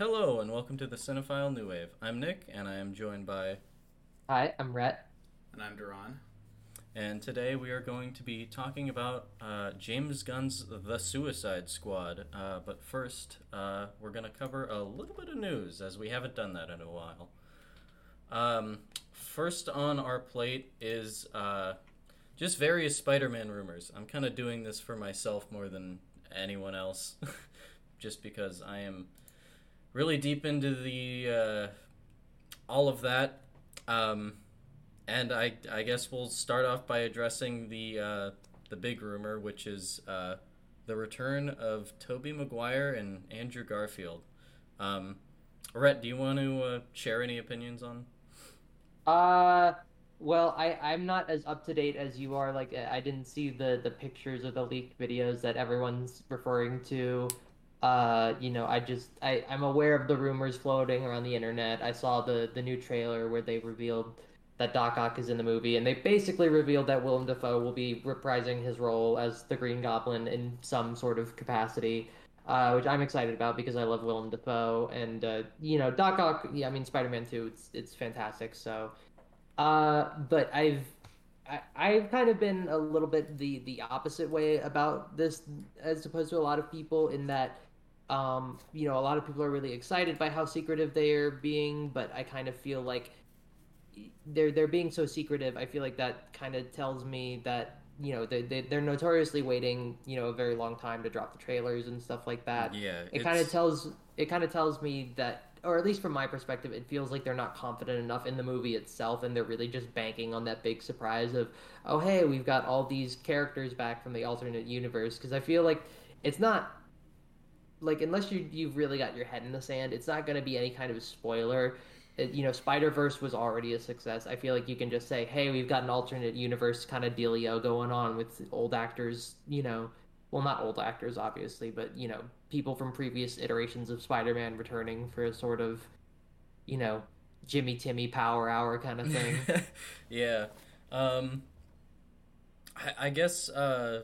Hello and welcome to the Cinephile New Wave. I'm Nick and I am joined by Hi, I'm Rhett. And I'm Duran. and today we are going to be talking about uh, James Gunn's The Suicide Squad. Uh, but first, uh, we're going to cover a little bit of news as we haven't done that in a while. Um, first on our plate is uh, just various Spider-Man rumors. I'm kind of doing this for myself more than anyone else, just because I am really deep into the uh, all of that. Um, and I, I guess we'll start off by addressing the uh, the big rumor, which is uh, the return of Tobey Maguire and Andrew Garfield. Um, Rhett, do you want to uh, share any opinions on? Uh, well, I I'm not as up to date as you are. Like, I didn't see the the pictures or the leaked videos that everyone's referring to. Uh, you know, I just I I'm aware of the rumors floating around the internet. I saw the the new trailer where they revealed that Doc Ock is in the movie, and they basically revealed that Willem Dafoe will be reprising his role as the Green Goblin in some sort of capacity. Uh, which I'm excited about because I love Willem Dafoe, and uh, you know Doc Ock. Yeah, I mean Spider-Man 2, It's it's fantastic. So, uh, but I've I, I've kind of been a little bit the the opposite way about this as opposed to a lot of people in that um, you know a lot of people are really excited by how secretive they are being, but I kind of feel like they're they're being so secretive. I feel like that kind of tells me that you know they, they they're notoriously waiting you know a very long time to drop the trailers and stuff like that. Yeah, it kind of tells it kind of tells me that or at least from my perspective it feels like they're not confident enough in the movie itself and they're really just banking on that big surprise of oh hey we've got all these characters back from the alternate universe because i feel like it's not like unless you you've really got your head in the sand it's not going to be any kind of spoiler. It- you know spider verse was already a success. I feel like you can just say hey we've got an alternate universe kind of dealio going on with old actors you know. Well not old actors obviously but you know people from previous iterations of spider-man returning for a sort of you know jimmy timmy power hour kind of thing. Yeah. Um, I, I guess uh,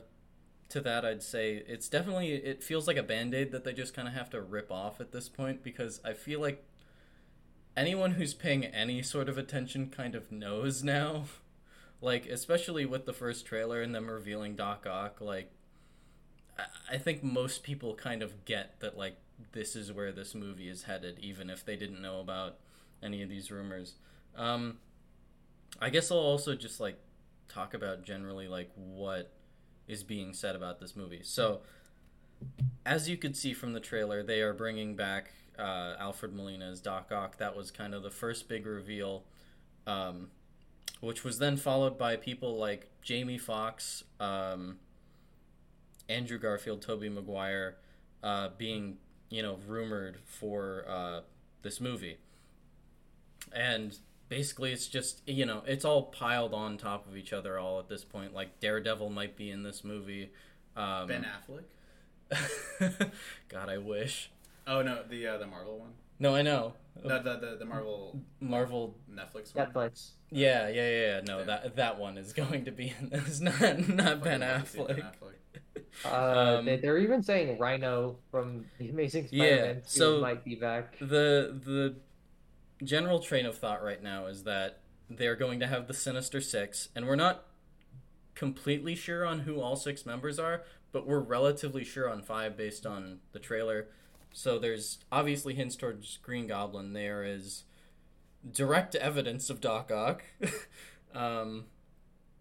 to that I'd say it's definitely it feels like a band-aid that they just kind of have to rip off at this point because I feel like anyone who's paying any sort of attention kind of knows now. Like especially with the first trailer and them revealing Doc Ock, like I- think most people kind of get that like this is where this movie is headed, even if they didn't know about any of these rumors. Um, I guess I'll also just like talk about generally like what is being said about this movie. So, as you could see from the trailer, they are bringing back uh, Alfred Molina as Doc Ock. That was kind of the first big reveal, um, which was then followed by people like Jamie Foxx, um, Andrew Garfield, Tobey Maguire, uh, being you know rumored for uh, this movie, and basically it's just you know it's all piled on top of each other all at this point. Like Daredevil might be in this movie. Um, Ben Affleck. God, I wish. Oh no, the uh, the Marvel one. No, I know. No, the the, the Marvel Marvel. Netflix one. netflix Yeah, yeah, yeah. yeah. No, Yeah. that that one is going to be in this. Not not Ben Fucking love to see Affleck. Ben Affleck. uh, Um, they, they're even saying rhino from the amazing spider-man 2 so- might be back the the general train of thought right now is that they're going to have the Sinister Six, and we're not completely sure on who all six members are, but we're relatively sure on five based on the trailer. So there's obviously hints towards Green Goblin. There is direct evidence of Doc Ock. um,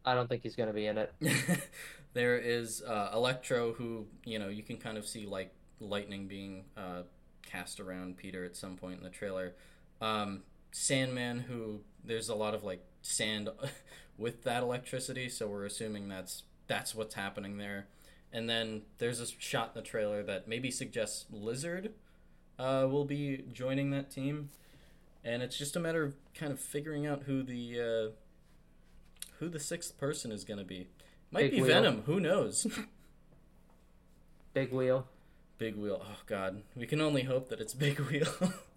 i don't think he's going to be in it there is uh, Electro, who you know you can kind of see like lightning being uh, cast around Peter at some point in the trailer. Um, Sandman, who there's a lot of like sand with that electricity, so we're assuming that's that's what's happening there. And then there's a shot in the trailer that maybe suggests Lizard uh, will be joining that team, and it's just a matter of kind of figuring out who the uh, who the sixth person is going to be. Might Big be Wheel. Venom. Who knows? big wheel Big Wheel. Oh God, we can only hope that it's Big Wheel.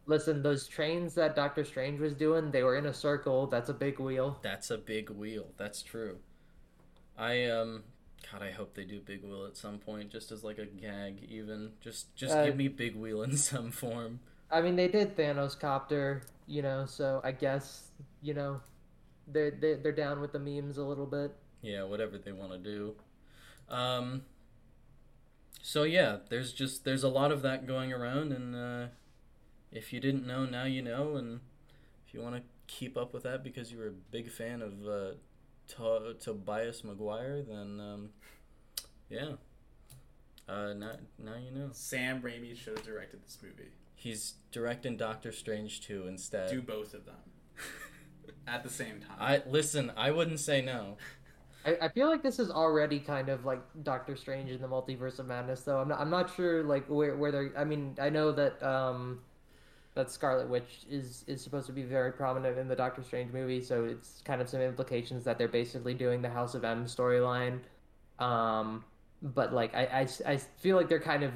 Listen, those trains that Doctor Strange was doing, they were in a circle. That's a big wheel. That's a big wheel. That's true. I um, God, I hope they do Big Wheel at some point, just as like a gag. Even just just Uh, give me Big Wheel in some form. I mean, they did Thanos copter, you know, so I guess you know, they're they're, they're down with the memes a little bit. yeah, whatever they want to do. Um, so yeah, there's just there's a lot of that going around, and uh, if you didn't know, now you know, and if you want to keep up with that because you're a big fan of uh, to- Tobias Maguire, then um, yeah, uh, now now you know. Sam Raimi should have directed this movie. He's directing Doctor Strange 2 instead. Do both of them at the same time. I listen. I wouldn't say no. I, I feel like this is already kind of like Doctor Strange in the Multiverse of Madness, though. I'm not, I'm not sure like where where they're. I mean, I know that um, that Scarlet Witch is is supposed to be very prominent in the Doctor Strange movie, so it's kind of some implications that they're basically doing the House of M storyline. Um, but like I, I, I feel like they're kind of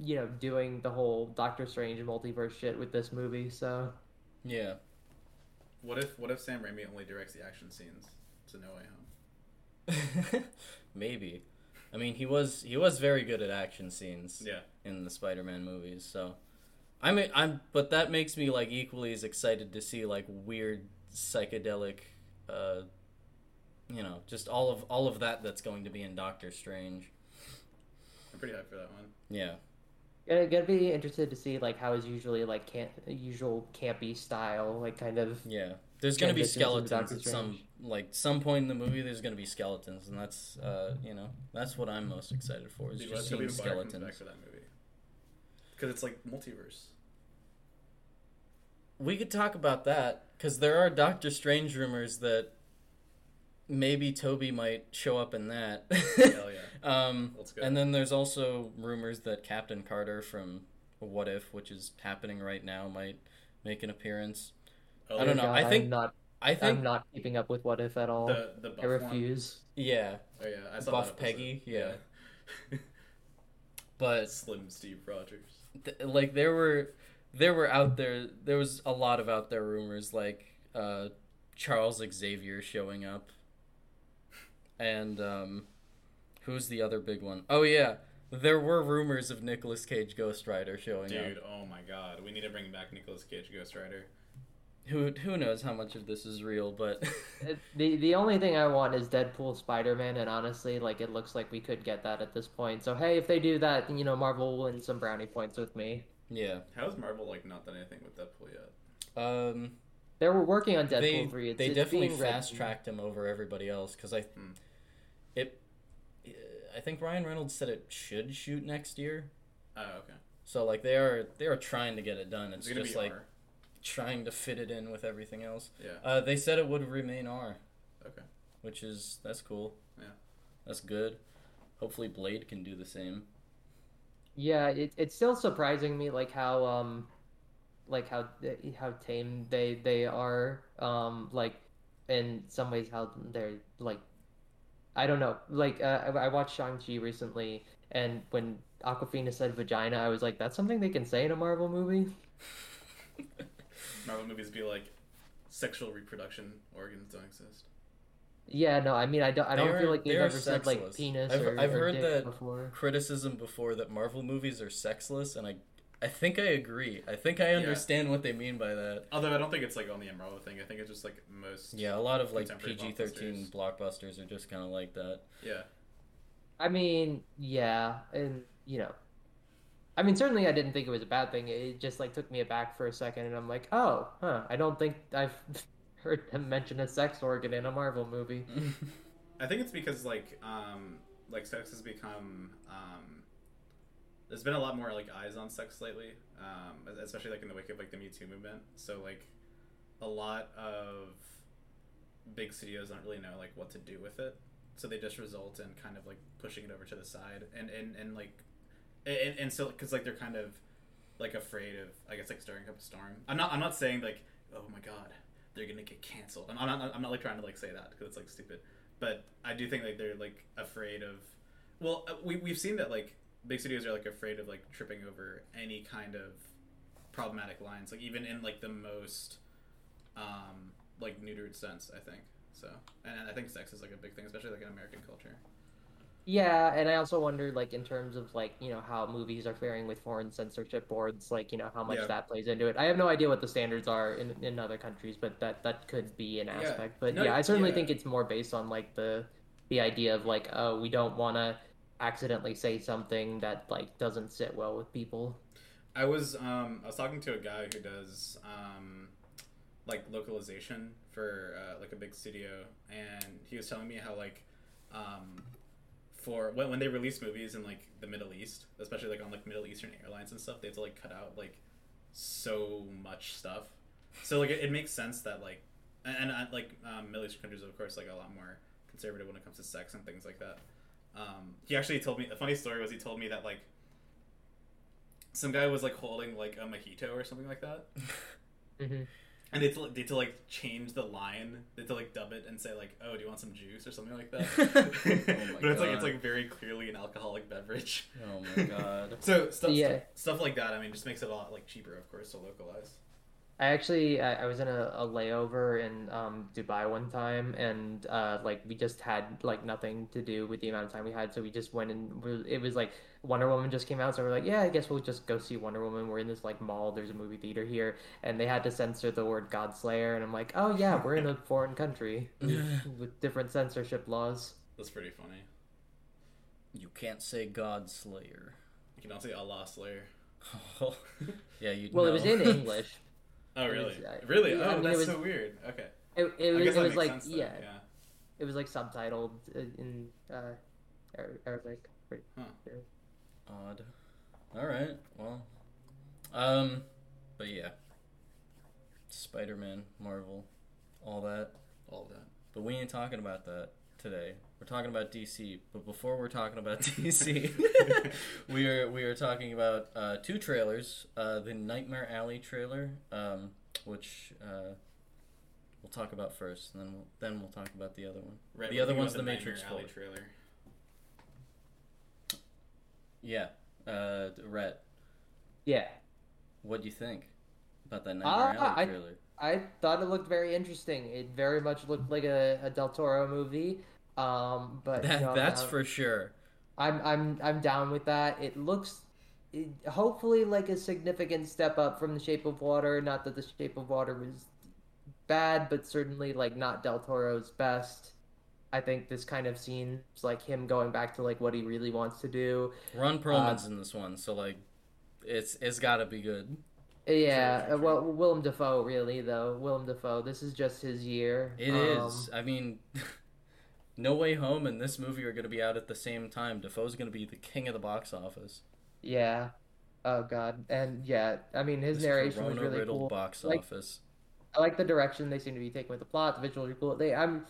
you know doing the whole Doctor Strange multiverse shit with this movie. So Yeah. what if what if Sam Raimi only directs the action scenes to No Way Home? Maybe. I mean, he was he was very good at action scenes Yeah. in the Spider-Man movies. So, I mean, I'm but that makes me like equally as excited to see like weird psychedelic, uh, you know, just all of all of that that's going to be in Doctor Strange. I'm pretty hyped for that one. Yeah. Yeah, gonna be interested to see like how his usually like camp, usual campy style like kind of Yeah. There's gonna be Transitions into skeletons at some like some point in the movie. There's gonna be skeletons, and that's uh you know that's what I'm most excited for is Dude, just let Tobey seeing Maguire comes back skeletons. For that movie. Because it's like multiverse. We could talk about that because there are Doctor Strange rumors that maybe Tobey might show up in that. Hell yeah. um, Let's go. and then there's also rumors that Captain Carter from What If, which is happening right now, might make an appearance. Oh, I don't know. God, I think- I'm not I think, I'm not keeping up with what if at all. The the buff I one. refuse. yeah, Oh yeah, I saw Buff that episode. Peggy, yeah. but Slim Steve Rogers. Like there were there were out there there was a lot of out there rumors like uh Charles Xavier showing up and um who's the other big one? Oh yeah there were rumors of Nicolas Cage Ghost Rider showing Dude, up Dude, oh my god, we need to bring back Nicolas Cage Ghost Rider. Who who knows how much of this is real but the the only thing I want is Deadpool Spider Man, and honestly, like it looks like we could get that at this point. So hey, if they do that, you know, Marvel will win some brownie points with me. yeah How's Marvel like not done anything with Deadpool yet? um They were working on Deadpool they three. It's, they it's definitely fast tracked him over everybody else because I Hmm. it I think Ryan Reynolds said it should shoot next year Oh, okay. So like they are they are trying to get it done. It's It's just be like R. trying to fit it in with everything else. Yeah. Uh, they said it would remain R, Okay. which is that's cool. Yeah. That's good. Hopefully Blade can do the same. Yeah, it, it's still surprising me like how um like how how tame they they are um like in some ways how they're like I don't know like uh, I, I watched Shang Chi recently and when Awkwafina said vagina I was like that's something they can say in a Marvel movie Marvel movies be like sexual reproduction organs don't exist. yeah no I mean I don't I They don't are- feel like they they've are ever said like penis I've- or, I've or heard dick that- before Criticism before that Marvel movies are sexless, and I I think I agree. I think I understand what they mean by that. Although I don't think it's like on the Marvel thing. I think it's just like most. Yeah, a lot of like PG thirteen blockbusters are just kind of like that. Yeah. I mean, yeah, and you know, I mean, certainly I didn't think it was a bad thing. It just like took me aback for a second, and I'm like, oh, huh, I don't think I've heard him mention a sex organ in a Marvel movie. I think it's because like um like sex has become um there's been a lot more like eyes on sex lately, um especially like in the wake of like the Me Too movement. So like a lot of big studios don't really know like what to do with it, so they just result in kind of like pushing it over to the side and and and like and, and so because like they're kind of like afraid of I guess like stirring up a storm. I'm not I'm not saying like oh my god they're gonna get canceled. I'm, I'm not I'm not like trying to like say that because it's like stupid but I do think like they're like afraid of. Well, uh, we we've seen that like big studios are like afraid of like tripping over any kind of problematic lines, like even in like the most um like neutered sense. I think so, and I think sex is like a big thing, especially like in American culture. Yeah, and I also wonder, like, in terms of like, you know, how movies are faring with foreign censorship boards, like, you know, how much Yeah. that plays into it. I have no idea what the standards are in, in other countries, but that that could be an Yeah. aspect. But No, yeah, I certainly yeah. think it's more based on like the the idea of like, oh, we don't want to accidentally say something that like doesn't sit well with people. I was um I was talking to a guy who does um like localization for uh, like a big studio, and he was telling me how like um for when when they release movies in like the Middle East, especially like on like Middle Eastern airlines and stuff, they have to like cut out like so much stuff. So like it, it makes sense that like and, and uh, like um, Middle Eastern countries, of course, like a lot more conservative when it comes to sex and things like that. Um, he actually told me a funny story was he told me that like some guy was like holding like a mojito or something like that, hmm and they had to, they had to like change the line, they had to like dub it and say like, "Oh, do you want some juice?" or something like that. Oh my but it's like it's like very clearly an alcoholic beverage. Oh my god. So stuff, Yeah. stuff stuff like that. I mean, just makes it a lot like cheaper, of course, to localize. I actually I, I was in a, a layover in um, Dubai one time, and uh, like we just had like nothing to do with the amount of time we had, so we just went and we, it was like Wonder Woman just came out, so we're like, yeah, I guess we'll just go see Wonder Woman. We're in this like mall, there's a movie theater here, and they had to censor the word Godslayer, and I'm like, oh yeah, we're in a foreign country with, with different censorship laws. That's pretty funny. You can't say God Slayer. You can also say Allah Slayer. Oh. yeah, you. Well, it was in English. Oh, really? was, really? yeah, I Oh, mean, it that's was- so weird. Okay. It, it I was guess it was makes like sense yeah, yeah. it was like subtitled uh, in uh, Ar- Arabic. Odd. All right. Well. Um. But yeah. Spider-Man, Marvel, all that. All that. But we ain't talking about that today. We're talking about DC. But before we're talking about DC, we are we are talking about uh, two trailers. Uh, the Nightmare Alley trailer, um, which uh, we'll talk about first, and then we'll, then we'll talk about the other one. Right, The other one's think the Matrix Nightmare Alley trailer. Yeah. Uh, Rhett, Yeah. what do you think about that Uh, Nightmare Alley I- trailer? I thought it looked very interesting. It very much looked like a, a Del Toro movie. Um, but you That, know, that's um, for sure. I'm I'm I'm down with that. It looks it, hopefully like a significant step up from The Shape of Water. Not that The Shape of Water was bad, but certainly like not Del Toro's best. I think this kind of seems like him going back to like what he really wants to do. Ron uh, Perlman's in this one, so like, it's it's got to be good. Yeah, uh, well, Willem Dafoe really though. Willem Dafoe. This is just his year. It Um, is. I mean, No Way Home and this movie are going to be out at the same time. Dafoe's going to be the king of the box office. Yeah. Oh god. And yeah, I mean his This narration was really cool. box Like- office. I like the direction they seem to be taking with the plot. The visuals are cool. They, I'm,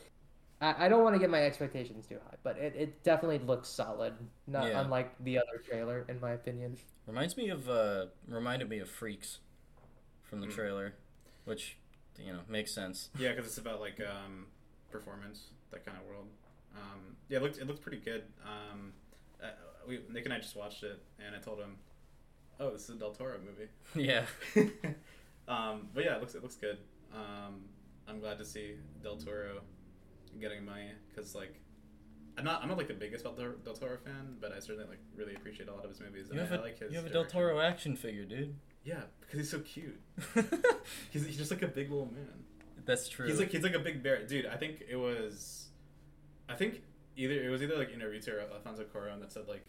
I, I don't want to get my expectations too high, but it, it definitely looks solid. Not Yeah. unlike the other trailer, in my opinion. Reminds me of uh reminded me of Freaks from the Mm. trailer, which you know makes sense. Yeah, because it's about like um, performance, that kind of world. Um, yeah, it looked it looked pretty good. Um, uh, we Nick and I just watched it, and I told him, "Oh, this is a Del Toro movie." yeah. um, but yeah, it looks it looks good. Um, I'm glad to see Del Toro getting money because like. I'm not. I'm not like the biggest Del Toro, fan, but I certainly like really appreciate a lot of his movies. You and have I, a I like his. you have a Del. Toro action figure, dude. Yeah, because he's so cute. He's, he's just like a big little man. That's true. He's like he's like a big bear, dude. I think it was, I think either it was either like Inarritu or Alfonso Cuarón that said like,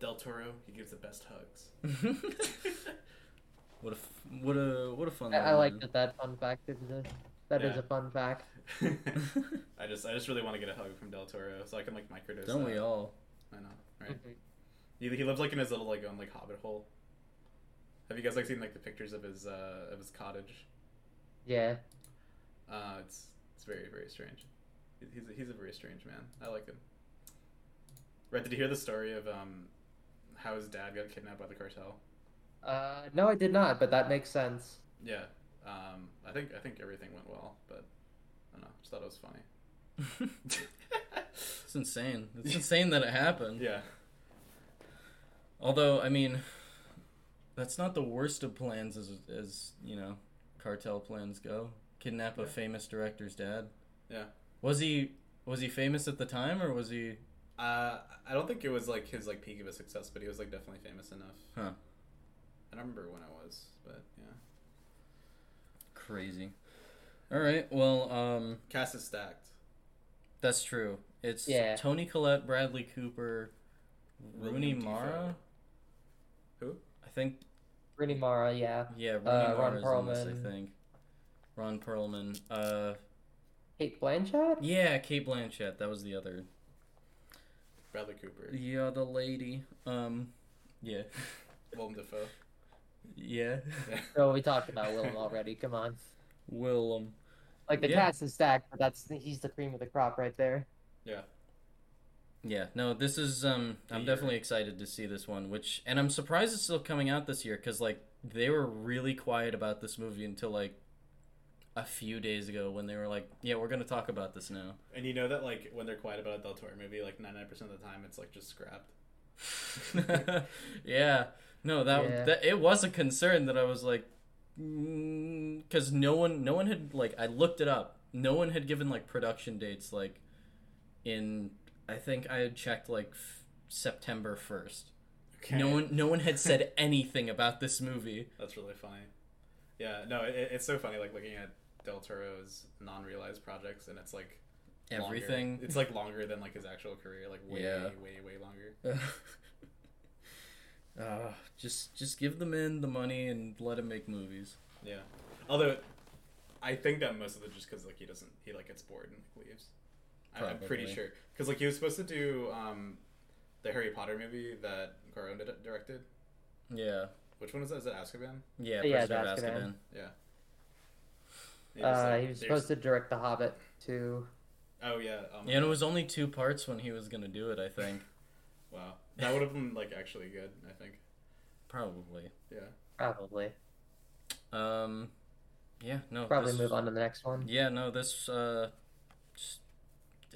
Del Toro he gives the best hugs. what a f- what a what a fun. I, I like that. That fun fact is a, that is Yeah. a fun fact. I just I just really want to get a hug from Del Toro so I can like microdose. Don't that. we all? I know, right? Mhm. He, he lives like in his little like own like hobbit hole. Have you guys like seen like the pictures of his uh of his cottage? Yeah. Uh, it's it's very very strange. He's a, he's a very strange man. I like him. Right? Did you hear the story of um how his dad got kidnapped by the cartel? Uh, no, I did not, but that makes sense. Yeah. Um, I think I think everything went well, but I don't know. Just thought it was funny. it's insane. It's insane that it happened. Yeah. Although, I mean, that's not the worst of plans as as you know, cartel plans go. Kidnap a Yeah. famous director's dad. Yeah. Was he was he famous at the time or was he Uh, I don't think it was like his like peak of his success, but he was like definitely famous enough. Huh. I don't remember when I was, but yeah. Crazy. All right. Well, um, Cast is stacked. that's true. It's Yeah. Toni Collette, Bradley Cooper, Rooney Mara. Who? I think. Rooney Mara, yeah. Yeah, Rooney Uh, Ron Mara's in this. Perlman. I think. Ron Perlman. Uh, Cate Blanchett? yeah, Cate Blanchett. That was the other. Bradley Cooper. Yeah, the lady. Um, yeah, Willem Dafoe. yeah. Oh, we talked about Willem already. Come on. Willem. Like the Yeah. cast is stacked, but that's he's the cream of the crop right there. Yeah. Yeah, no, this is um I'm Year. definitely excited to see this one, which and I'm surprised it's still coming out this year cuz like they were really quiet about this movie until like a few days ago when they were like, "Yeah, we're going to talk about this now." And you know that like when they're quiet about a Del Toro movie, like ninety nine percent of the time it's like just scrapped. yeah. No, that, Yeah. that it was a concern that I was like mm, cuz no one no one had like I looked it up. No one had given like production dates like in I think I had checked like f- September 1st. Okay. No one, no one had said anything about this movie. That's really funny. Yeah, no, it, it's so funny like looking at Del Toro's non-realized projects, and it's like longer. Everything. It's like longer than like his actual career, like way, Yeah. way, way longer. uh, just, just give the man the money and let him make movies. Yeah. Although, I think that most of it just because like he doesn't, he like gets bored and like, leaves. I, I'm pretty sure because like he was supposed to do um, the Harry Potter movie that Cuarón did, directed. Yeah, Which one was that? Is it Azkaban? yeah, Yeah, Prisoner Azkaban. Azkaban. Yeah. Uh, he was supposed to direct The Hobbit too. Oh yeah. Um, Yeah, and it was only two parts when he was gonna do it. I think Wow, that would have been like actually good. I think. probably. Yeah. Probably. Um, yeah, no, Probably this- move on to the next one. Yeah, no, this uh, just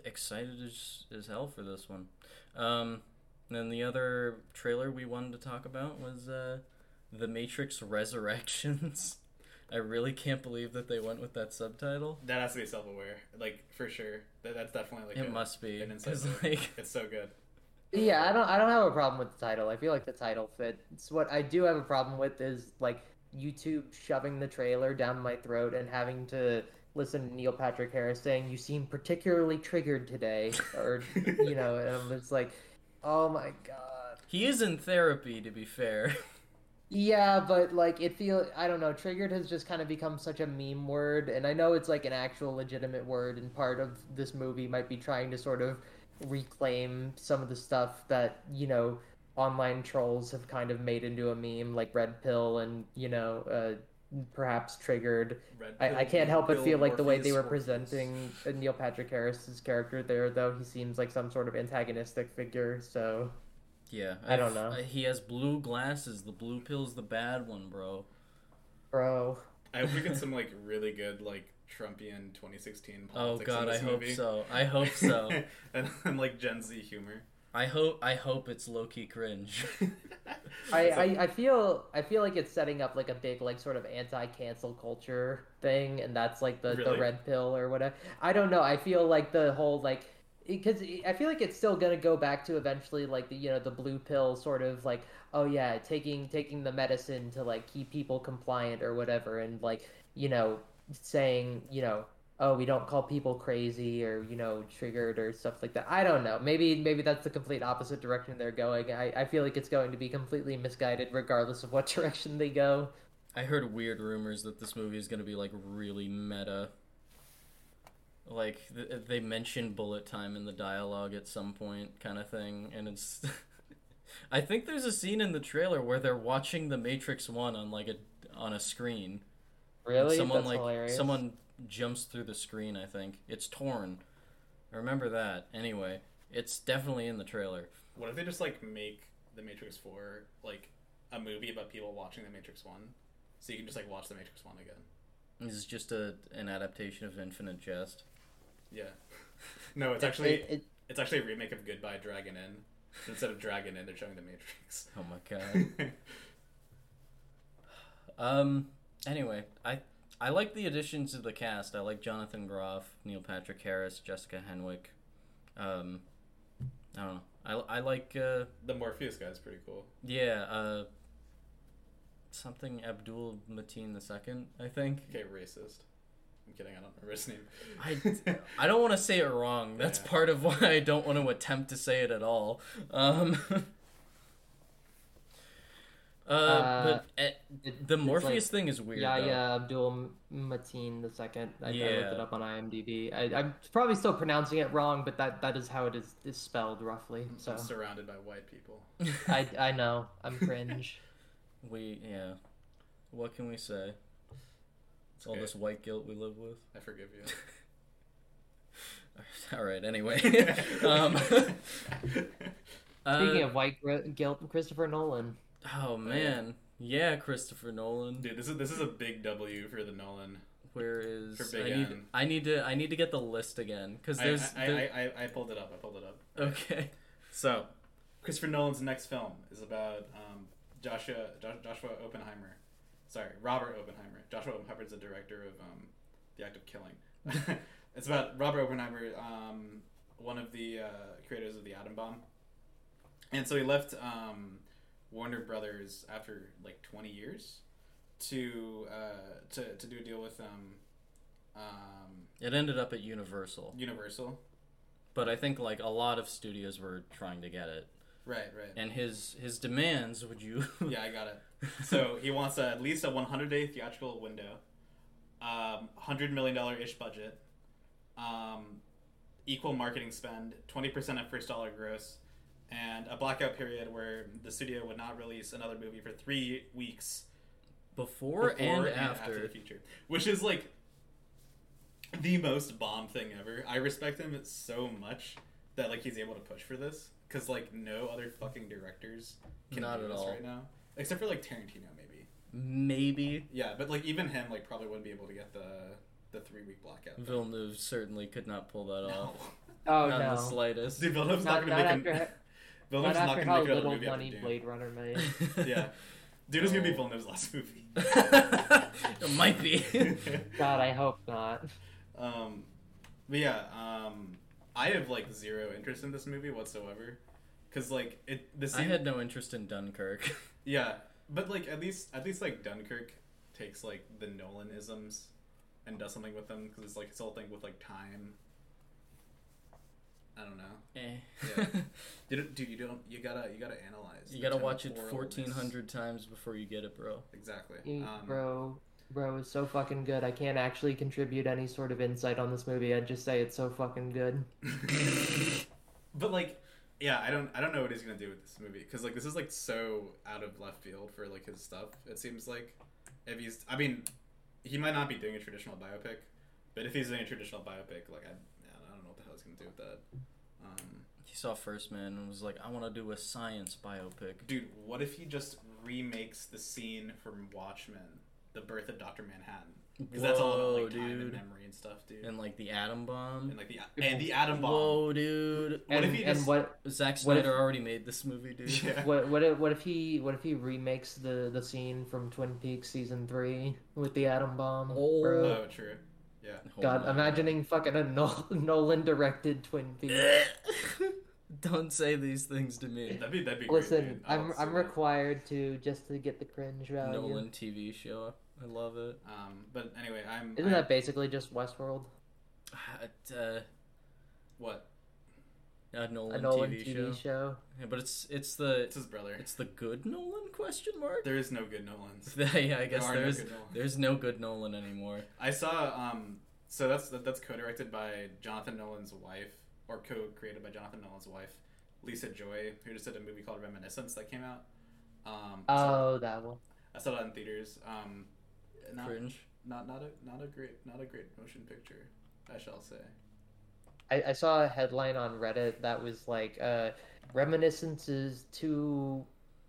excited as, as hell for this one. Um, then the other trailer we wanted to talk about was uh, The Matrix Resurrections. I really can't believe that they went with that subtitle. That has to be self-aware, like for sure. That, that's definitely like it a- must be. an inside 'cause, like, It's so good. Yeah, I don't I don't have a problem with the title. I feel like the title fits. What I do have a problem with is like YouTube shoving the trailer down my throat and having to listen to Neil Patrick Harris saying you seem particularly triggered today or you know, and I'm just like, "Oh my god." he is in therapy, to be fair. Yeah, but like it feel I don't know, triggered has just kind of become such a meme word and I know it's like an actual legitimate word and part of this movie might be trying to sort of reclaim some of the stuff that, you know, online trolls have kind of made into a meme like red pill and, you know, uh perhaps triggered. I, I can't help but Bill feel like the way they were Morpheus, Morpheus. presenting uh, Neil Patrick Harris's character there though, he seems like some sort of antagonistic figure, so yeah, I don't know. I- he has blue glasses. The blue pill's the bad one, bro. bro. I hope we get some like really good like Trumpian 2016 Oh politics in god, I this hope movie. so. I hope so. and, and like Gen Z humor. I hope I hope it's low key cringe. I, I, I feel I feel like it's setting up like a big like sort of anti cancel culture thing, and that's like the, the red pill or whatever. I don't know. I feel like the whole like because I feel like it's still gonna go back to eventually like the you know the blue pill sort of like oh yeah taking taking the medicine to like keep people compliant or whatever, and like you know saying you know oh we don't call people crazy or you know triggered or stuff like that i don't know maybe maybe that's the complete opposite direction they're going i, I feel like it's going to be completely misguided regardless of what direction they go I heard weird rumors that this movie is going to be like really meta. Like th- they mention bullet time in the dialogue at some point, kind of thing, and it's. I think there's a scene in the trailer where they're watching The Matrix One on like a on a screen. really someone that's like hilarious someone jumps through the screen. I think it's torn. I remember that. Anyway, it's definitely in the trailer. What if they just like make The Matrix 4 like a movie about people watching The Matrix 1? So you can just like watch The Matrix 1 again. This is just a an adaptation of Infinite Jest. Yeah. No, it's actually It- it- it's actually a remake of Goodbye Dragon Inn. Instead of Dragon Inn, they're showing The Matrix. Oh my god. Um. Anyway, I I like the additions to the cast. I like Jonathan Groff, Neil Patrick Harris, Jessica Henwick. Um, I don't know. I, I like uh, The Morpheus guy's pretty cool. yeah uh, something Abdul Mateen the second. I think. Okay, racist. I'm kidding. I don't remember his name. I, I don't want to say it wrong. That's Yeah. part of why I don't want to attempt to say it at all. Um, uh, Uh, but uh, It- the Morpheus like thing is weird. Yeah, though. yeah, Abdul Mateen the second. I, I looked Yeah. it up on IMDb. I, I'm probably still pronouncing it wrong, but that, that is how it is, is spelled roughly. So I'm surrounded by white people. I, I know I'm cringe. we yeah. What can we say? It's All okay. this white guilt we live with. I forgive you. All right. Anyway, um, Speaking uh, of white gr- guilt, Christopher Nolan. Oh man, yeah, Christopher Nolan. Dude, this is this is a big W for the Nolan. Where is For Big I need. I need to I need to get the list again because there's I, there- I, I, I pulled it up. I pulled it up. okay. So, Christopher Nolan's next film is about um, Joshua Jo- Joshua Oppenheimer. Sorry, Robert Oppenheimer. Joshua Oppenheimer is the director of um, The Act of Killing. it's about Robert Oppenheimer, um, one of the uh, creators of the atom bomb. And so he left um, Warner Brothers after like 20 years to uh, to to do a deal with um, um, It ended up at Universal, Universal. but I think like a lot of studios were trying to get it, Right, right. and his his demands. Would you? yeah, I got it. So he wants a, at least a 100 day theatrical window, um, 100 million dollar ish budget, um, equal marketing spend, 20% of first dollar gross, and a blackout period where the studio would not release another movie for three weeks before, and, before after. the feature, which is like the most bomb thing ever. I respect him so much that like he's able to push for this because like no other fucking directors can Not do at this all. right now, except for like Tarantino maybe. Maybe Yeah, but like even him like probably wouldn't be able to get the the three week blackout. thing. Villeneuve certainly could not pull that No. off. Oh not in the slightest. Dude, Villeneuve's not, Not, gonna not make after, him. Villeneuve's not not after gonna how make another little movie after money Dune. Blade Runner made. yeah, Dune is gonna be Oh. Villeneuve's last movie. it might be. God, I hope not. Um, but yeah, um, I have like zero interest in this movie whatsoever, because like it the I scene, had no interest in Dunkirk. yeah, but like at least at least like Dunkirk takes like the Nolan isms and does something with them because it's like his whole thing with like time. I don't know. Eh. Yeah. Dude, dude, you don't. You gotta. You gotta analyze. you gotta watch it fourteen hundred times before you get it, bro. Exactly. You- Um, bro, bro is so fucking good. I can't actually contribute any sort of insight on this movie. I'd just say it's so fucking good. but like, yeah, I don't. I don't know what he's gonna do with this movie because like this is like so out of left field for like his stuff. It seems like if he's. I mean, he might not be doing a traditional biopic, but if he's doing a traditional biopic, like I, I don't know what the hell he's gonna do with that. Um, He saw First Man and was like, "I want to do a science biopic." dude, what if he just remakes the scene from Watchmen, the birth of Doctor Manhattan? Because that's all about like time and memory and stuff, dude. And like the atom bomb. and like the and the atom bomb. Whoa, dude! What and, if he and what Zack What if- Snyder already made this movie, dude. Yeah. what what if, what if he what if he remakes the the scene from Twin Peaks season three with the atom bomb? Oh. bro? Oh, true. Yeah. God, on. imagining fucking a Nolan directed Twin Peaks. Don't say these things to me. That'd be that'd be. great, Listen, dude. I I'm I'm that. required to just to get the cringe value. Nolan TV show. I love it. Um, but anyway, I'm. Isn't I- that basically just Westworld? Uh, what? A Nolan, A Nolan TV, TV, show. show. Yeah, but it's it's the It's his brother. it's the good Nolan question mark. There is no good Nolans. yeah, I guess There are no there's good there's no good Nolan anymore. I saw. Um, so that's that, that's co-directed by Jonathan Nolan's wife, or co-created by Jonathan Nolan's wife, Lisa Joy, who just did a movie called Reminiscence that came out. Um, I saw- Oh, that one. I saw that in theaters. Um, not, Cringe. not not a not a great not a great motion picture, I shall say. I, I saw a headline on Reddit that was like, uh, "Reminiscence's two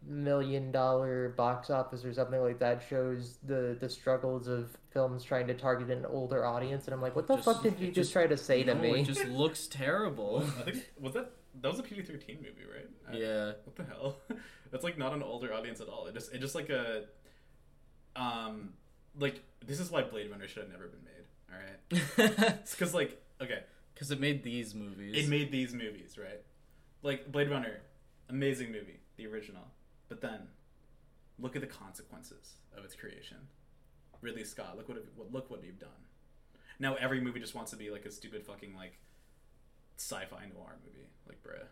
million dollar box office or something like that shows the the struggles of films trying to target an older audience." And I'm like, "What the Just- fuck did you just, just- try to say to me?" It just looks terrible. I think was that that was a PG thirteen movie, right? I- yeah. What the hell? That's like not an older audience at all. It just it just like a um like this is why Blade Runner should have never been made. All right, it's because like okay, it made these movies. it made these movies right, like Blade Runner, amazing movie, the original. But then, look at the consequences of its creation. Ridley Scott, look what it, what- look what you've done. Now every movie just wants to be like a stupid fucking like sci-fi noir movie, like bruh.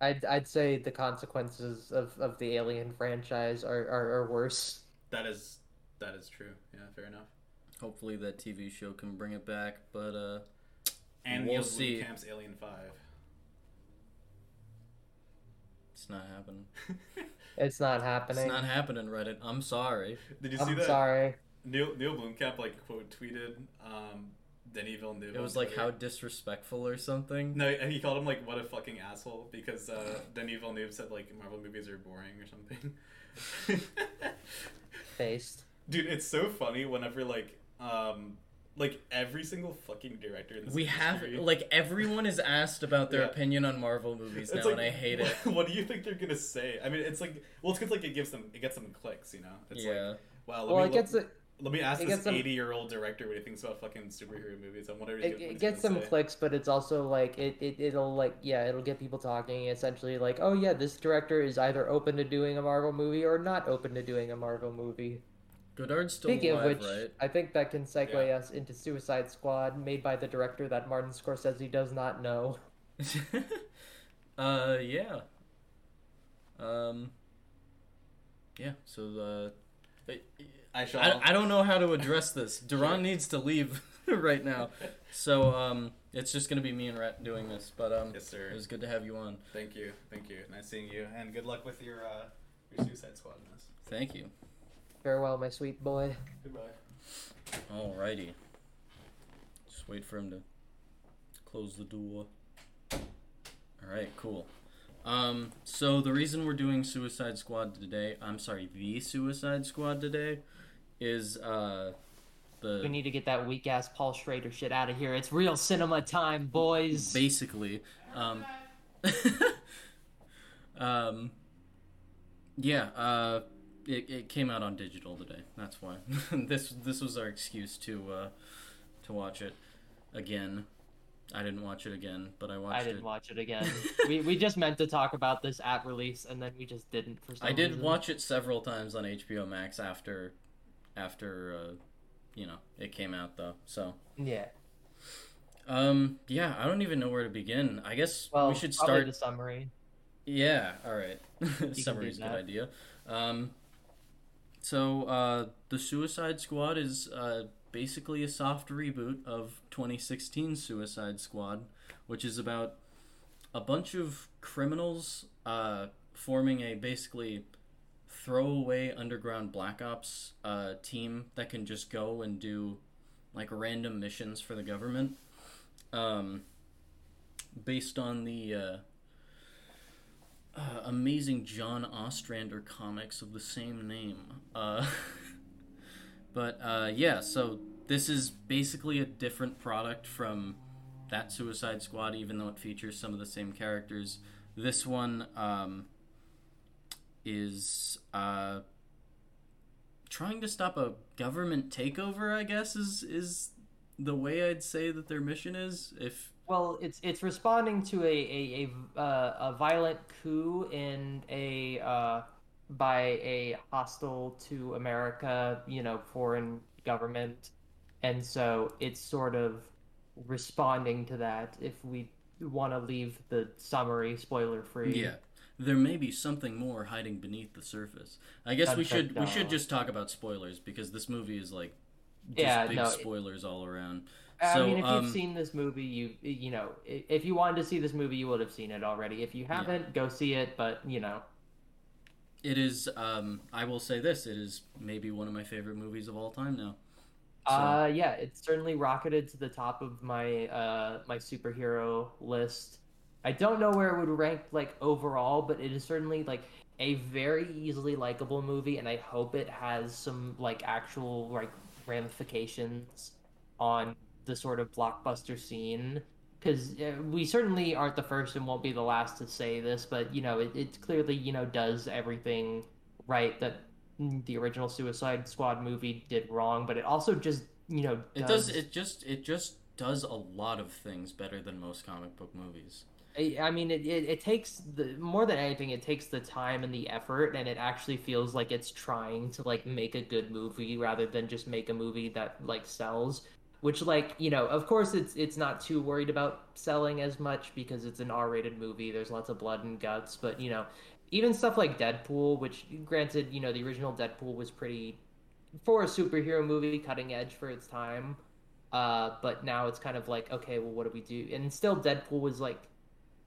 I'd I'd say the consequences of, of the Alien franchise are, are, are worse. That is that is true. Yeah, fair enough. Hopefully that TV show can bring it back, but uh, And We'll Neill see. Blomkamp's Alien Five. it's not happening. It's not happening. It's not happening, Reddit. I'm sorry. Did you see I'm that? sorry. Neill Neill Blomkamp like quote tweeted um, Denis Villeneuve. It was like how disrespectful or something. No, and he called him like what a fucking asshole because uh, Denis Villeneuve said like Marvel movies are boring or something. Faced. Dude, it's so funny whenever like um like every single fucking director in this We have like everyone is asked about their Yeah. opinion on Marvel movies now, like, and I hate it. What do you think they're gonna say? I mean, it's like, well, it's because like it gives them, it gets them clicks, you know. It's yeah, like, wow. Let Well, me it gets let, it, let me ask it this eighty-year-old director what he thinks about fucking superhero movies. and whatever. it, it gets some clicks, but it's also like it, it it'll like yeah, it'll get people talking. Essentially, like oh yeah, this director is either open to doing a Marvel movie or not open to doing a Marvel movie. Godard's still Speaking alive, of which, right? I think that can segue Yeah. us into Suicide Squad, made by the director that Martin Scorsese does not know. uh, yeah. Um, yeah. So uh, I shall. I, I don't know how to address this. Duran needs to leave right now, so um, it's just gonna be me and Rhett doing this. But um, yes, sir. it was good to have you on. Thank you, thank you. Nice seeing you, and good luck with your uh, your Suicide Squad mess. Thank you. Farewell, my sweet boy. Goodbye. Alrighty. Just wait for him to close the door. Alright, cool. Um, so the reason we're doing Suicide Squad today, I'm sorry, the Suicide Squad today, is uh the We need to get that weak ass Paul Schrader shit out of here. It's real cinema time, boys. basically um um yeah uh it, it came out on digital today that's why this this was our excuse to uh to watch it again i didn't watch it again but i watched I didn't it watch it again. we we just meant to talk about this at release, and then we just didn't for some i did reason. watch it several times on hbo max after after uh you know it came out though so Yeah. um yeah i don't even know where to begin i guess Well, we should start the summary. Yeah, all right. do Summary's a good idea. Um, so, uh, the Suicide Squad is uh, basically a soft reboot of 2016 Suicide Squad, which is about a bunch of criminals uh, forming a basically throwaway underground black ops uh, team that can just go and do like random missions for the government. Um, based on the uh, uh, amazing John Ostrander comics of the same name. Uh, but uh, yeah, so this is basically a different product from that Suicide Squad, even though it features some of the same characters. This one um, is uh, trying to stop a government takeover. I guess is is the way I'd say that their mission is. If Well, it's it's responding to a a a, uh, a violent coup in a uh, by a hostile to America, you know, foreign government, and so it's sort of responding to that. If we want to leave the summary spoiler free, Yeah. There may be something more hiding beneath the surface. I guess we should we should just talk about spoilers because this movie is like just Yeah, big no, it- spoilers all around. I So, mean, if um, you've seen this movie, you you know, if you wanted to see this movie, you would have seen it already. If you haven't, go see it. But you know, It is um I will say this, it is maybe one of my favorite movies of all time now. So, Uh, yeah, it's certainly rocketed to the top of my uh my superhero list. I don't know where it would rank like overall, but it is certainly like a very easily likable movie, and I hope it has some like actual like ramifications on the sort of blockbuster scene. Because uh, we certainly aren't the first and won't be the last to say this, but you know, it, it clearly you know does everything right that the original Suicide Squad movie did wrong, but it also just you know it does it just it just does a lot of things better than most comic book movies. I, I mean, it, it, it takes the more than anything, it takes the time and the effort, and it actually feels like it's trying to like make a good movie rather than just make a movie that like sells. Which, like, you know, of course, it's it's not too worried about selling as much because it's an R-rated movie. There's lots of blood and guts, but you know, even stuff like Deadpool, which granted, you know, the original Deadpool was pretty for a superhero movie, cutting edge for its time. Uh, but now it's kind of like, okay, well, what do we do? And still, Deadpool was like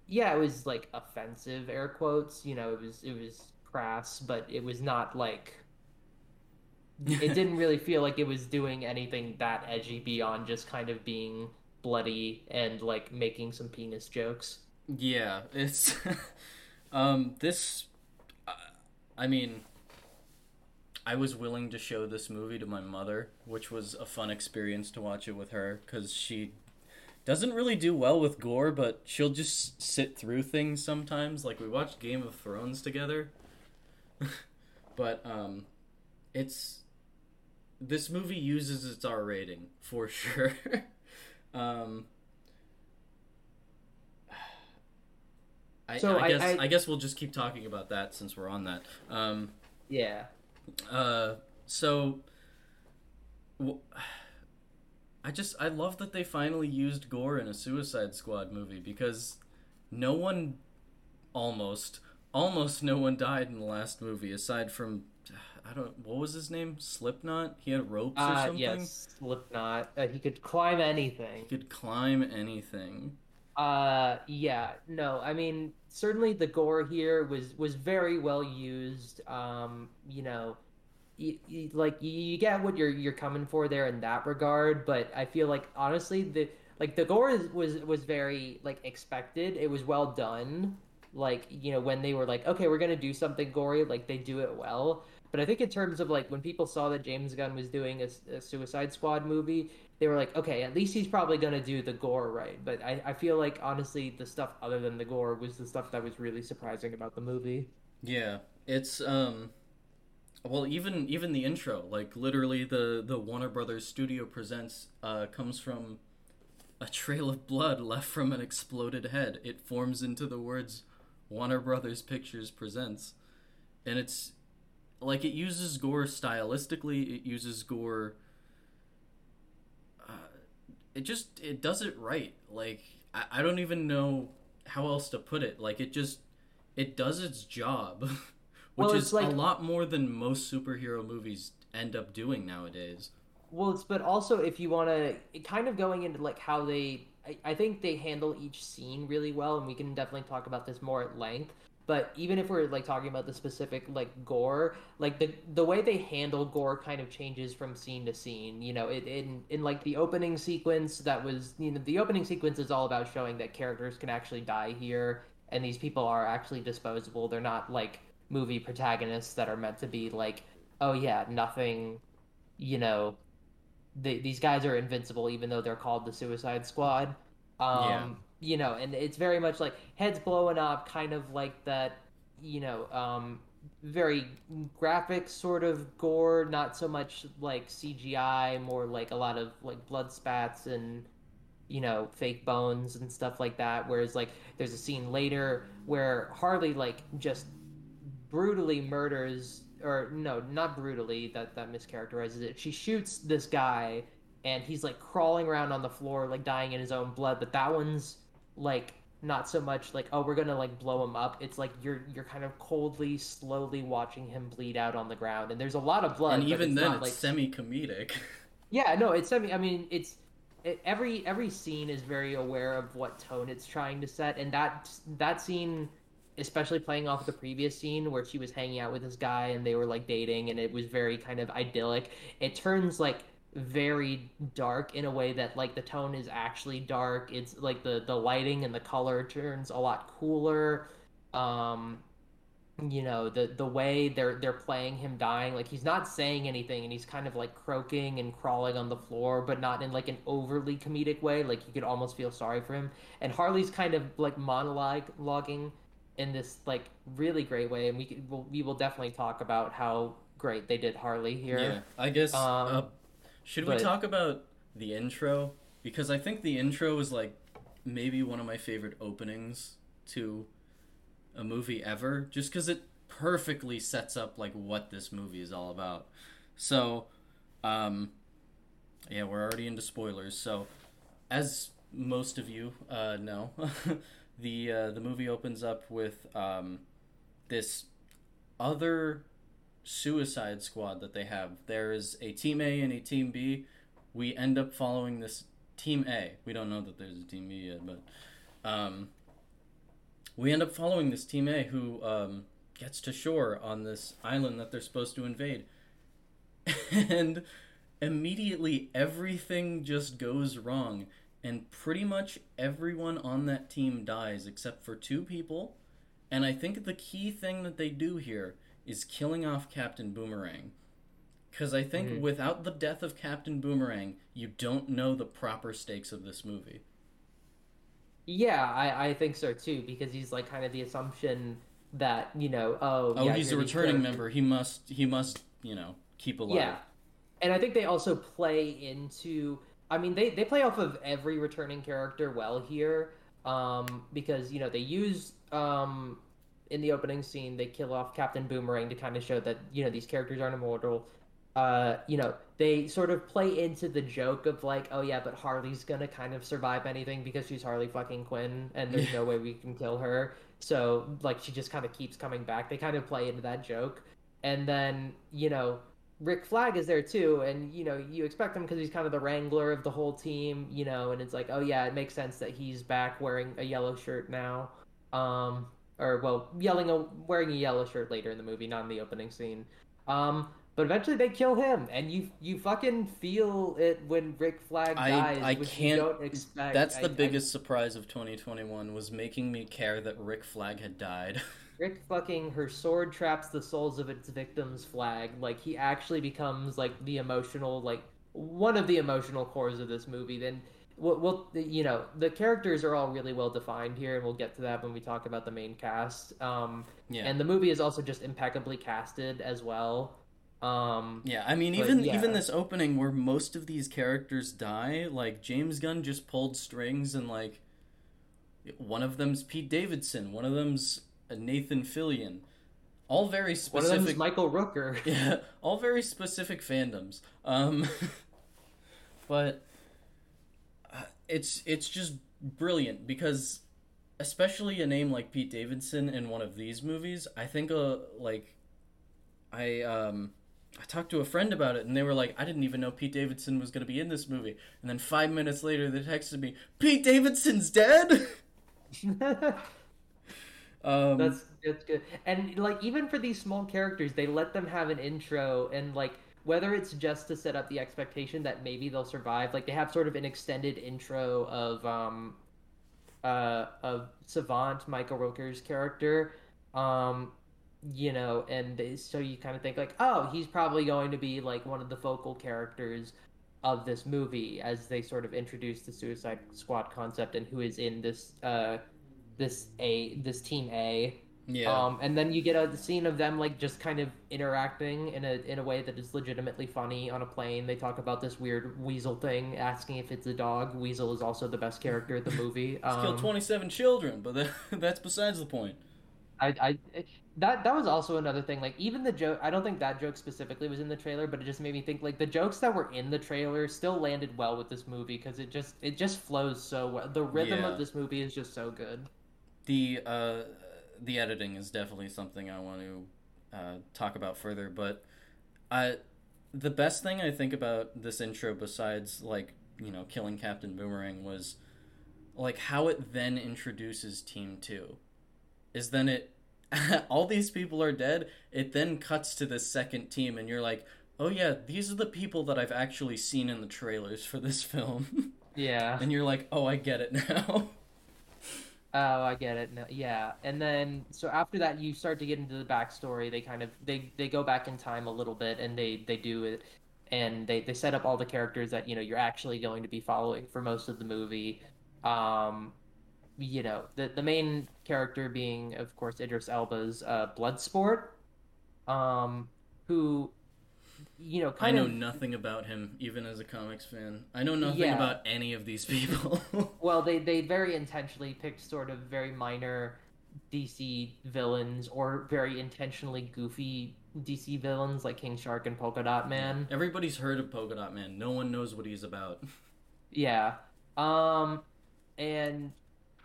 yeah, it was like offensive air quotes. You know, it was it was crass, but it was not like it didn't really feel like it was doing anything that edgy beyond just kind of being bloody and like making some penis jokes. Yeah, it's um this I mean I was willing to show this movie to my mother, which was a fun experience to watch it with her cuz she doesn't really do well with gore, but she'll just sit through things sometimes. Like we watched Game of Thrones together. but um it's this movie uses its R rating for sure. um I, So I I- guess I- I guess we'll just keep talking about that since we're on that. Um Yeah. uh, so w- I just I love that they finally used gore in a Suicide Squad movie because no one almost almost no one died in the last movie aside from I don't what was his name Slipknot he had ropes or Uh, something yes, Slipknot. Uh, he could climb anything. he could climb anything Uh, yeah, no, I mean, certainly the gore here was was very well used. Um, you know, you, you, like you, you get what you're you're coming for there in that regard, but I feel like honestly the like the gore is, was was very like expected. It was well done. Like you know when they were like, okay, we're gonna do something gory, like they do it well. But I think in terms of like when people saw that James Gunn was doing a, a Suicide Squad movie, they were like, okay, at least he's probably gonna do the gore right. But I, I feel like honestly, the stuff other than the gore was the stuff that was really surprising about the movie. yeah it's um well even even the intro like literally the the Warner Brothers studio presents uh comes from a trail of blood left from an exploded head. It forms into the words Warner Brothers Pictures presents. And it's like it uses gore stylistically, it uses gore uh, it just it does it right. Like I, I don't even know how else to put it. Like it just it does its job. Which Well, is like- a lot more than most superhero movies end up doing nowadays. Well, it's but also if you want to kind of going into like how they, I, I think they handle each scene really well, and we can definitely talk about this more at length. But even if we're like talking about the specific like gore, like the the way they handle gore kind of changes from scene to scene. You know, it in in like the opening sequence that was you know the opening sequence is all about showing that characters can actually die here, and these people are actually disposable. They're not like movie protagonists that are meant to be like, oh yeah, nothing, you know, they, these guys are invincible even though they're called the Suicide Squad. Um, Yeah. You know, and it's very much like heads blowing up, kind of like that, you know, um, very graphic sort of gore, not so much like CGI, more like a lot of like blood spats and you know fake bones and stuff like that. Whereas like there's a scene later where Harley like just brutally murders or no not brutally that that mischaracterizes it she shoots this guy and he's like crawling around on the floor like dying in his own blood but that one's like not so much like oh we're gonna like blow him up it's like you're you're kind of coldly slowly watching him bleed out on the ground and there's a lot of blood and even it's then not, it's like semi-comedic. yeah, no, it's semi I mean, it's it, every every scene is very aware of what tone it's trying to set, and that that scene, especially playing off of the previous scene where she was hanging out with this guy and they were like dating, and it was very kind of idyllic. It turns like very dark in a way that like the tone is actually dark. It's like the the lighting and the color turns a lot cooler. Um, you know the the way they're they're playing him dying like he's not saying anything and he's kind of like croaking and crawling on the floor but not in like an overly comedic way like you could almost feel sorry for him and harley's kind of like monologue logging in this like really great way and we could, we'll, we will definitely talk about how great they did harley here Yeah, I guess. Um, uh, should we talk about the intro? Because I think the intro is like maybe one of my favorite openings to a movie ever, just because it perfectly sets up like what this movie is all about. So, um, yeah, we're already into spoilers. So, as most of you uh, know, the uh, the movie opens up with um, this other Suicide Squad that they have. There is a Team A and a Team B. We end up following this Team A. We don't know that there's a Team B yet, but um, we end up following this Team A who um, gets to shore on this island that they're supposed to invade. and immediately everything just goes wrong and pretty much everyone on that team dies except for two people and i think the key thing that they do here is killing off captain boomerang because i think Mhm. without the death of captain boomerang you don't know the proper stakes of this movie Yeah, I, I think so too, because he's like kind of the assumption that, you know, oh, oh yeah, he's a returning member he must he must you know keep alive Yeah. And I think they also play into I mean they, they play off of every returning character well here. Um, because, you know, they use um in the opening scene they kill off Captain Boomerang to kind of show that, you know, these characters aren't immortal. Uh, you know, they sort of play into the joke of like, oh yeah, but Harley's gonna kind of survive anything because she's Harley fucking Quinn and there's no way we can kill her. So like she just kind of keeps coming back. They kind of play into that joke. And then, you know, Rick Flag is there too, and you know you expect him because he's kind of the wrangler of the whole team, you know, and it's like, oh yeah, it makes sense that he's back wearing a yellow shirt now, um, or well, yelling a wearing a yellow shirt later in the movie, not in the opening scene. Um, but eventually they kill him, and you you fucking feel it when Rick Flag I- dies, I which can't- you don't expect. That's the I- biggest surprise of 2021 was making me care that Rick Flag had died. Rick fucking her sword traps the souls of its victims flag. Like he actually becomes like the emotional like one of the emotional cores of this movie. Then we'll, we'll you know the characters are all really well defined here, and we'll get to that when we talk about the main cast. Um, yeah. and the movie is also just impeccably casted as well. Um, Yeah, I mean, even yeah. even this opening where most of these characters die, like James Gunn just pulled strings and like one of them's Pete Davidson, one of them's uh, Nathan Fillion, all very specific one of them. Michael Rooker. yeah, all very specific fandoms. Um, but it's it's just brilliant because, especially a name like Pete Davidson in one of these movies, I think uh like, I um. I talked to a friend about it, and they were like, "I didn't even know Pete Davidson was to be in this movie." And then five minutes later, they texted me, "Pete Davidson's dead." um, That's that's good. And like even for these small characters, they let them have an intro and like whether it's just to set up the expectation that maybe they'll survive, like they have sort of an extended intro of um uh of Savant, Michael Rooker's character. Um you know, and so you kind of think like, oh, he's probably going to be like one of the focal characters of this movie as they sort of introduce the Suicide Squad concept and who is in this uh this A this team A. yeah, Um, and then you get a scene of them like just kind of interacting in a in a way that is legitimately funny on a plane. They talk about this weird weasel thing, asking if it's a dog. Weasel is also the best character of the movie. He's Um, killed twenty-seven children, but that, that's besides the point. I, I that that was also another thing. Like even the joke, I don't think that joke specifically was in the trailer, but it just made me think like the jokes that were in the trailer still landed well with this movie because it just it just flows so well. The rhythm Yeah. of this movie is just so good. the uh, the editing is definitely something I want to uh, talk about further. But I, the best thing I think about this intro, besides like you know killing Captain Boomerang, was like how it then introduces Team Two. Is then it all these people are dead. It then cuts to the second team, and you're like, oh yeah, these are the people that I've actually seen in the trailers for this film. Yeah. and you're like, oh, I get it now. Oh, I get it. No, yeah, and then so after that, you start to get into the backstory. They kind of they they go back in time a little bit, and they they do it, and they they set up all the characters that you know you're actually going to be following for most of the movie. Um, you know, the the main character being, of course, Idris Elba's uh, Bloodsport, um, who you know, I know of nothing about him, even as a comics fan. I know nothing Yeah. about any of these people. well, they they very intentionally picked sort of very minor DC villains or very intentionally goofy DC villains like King Shark and Polka Dot Man. Everybody's heard of Polka Dot Man. No one knows what he's about. Yeah. Um and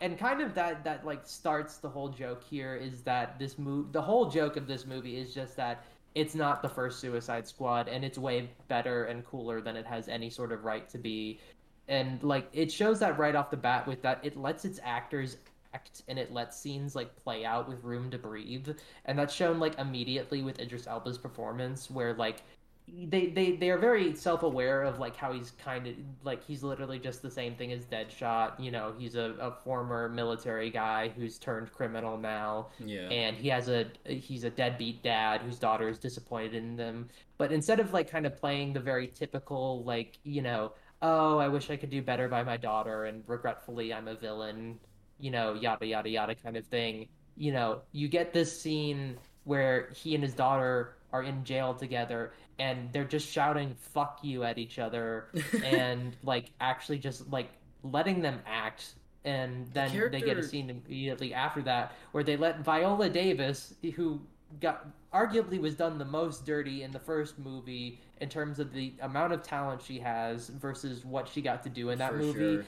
and kind of that that like starts the whole joke here is that this move the whole joke of this movie is just that it's not the first Suicide Squad and it's way better and cooler than it has any sort of right to be. And like it shows that right off the bat with that it lets its actors act and it lets scenes like play out with room to breathe and that's shown like immediately with Idris Elba's performance where like they they they are very self-aware of like how he's kind of like he's literally just the same thing as Deadshot. You know, he's a, a former military guy who's turned criminal now, Yeah. and he has a he's a deadbeat dad whose daughter is disappointed in them. But instead of like kind of playing the very typical like you know oh I wish I could do better by my daughter and regretfully I'm a villain, you know yada yada yada kind of thing. You know, you get this scene where he and his daughter are in jail together and they're just shouting fuck you at each other and like actually just like letting them act. And then they get a scene immediately after that where they let Viola Davis who got arguably was done the most dirty in the first movie in terms of the amount of talent she has versus what she got to do in that For movie. sure.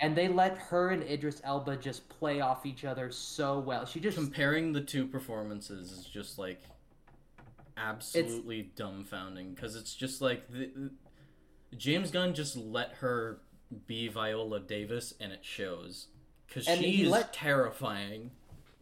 and they let her and Idris Elba just play off each other so well. She just Comparing the two performances is just like absolutely dumbfounding because it's just like the, James Gunn just let her be Viola Davis and it shows because And she is let- terrifying.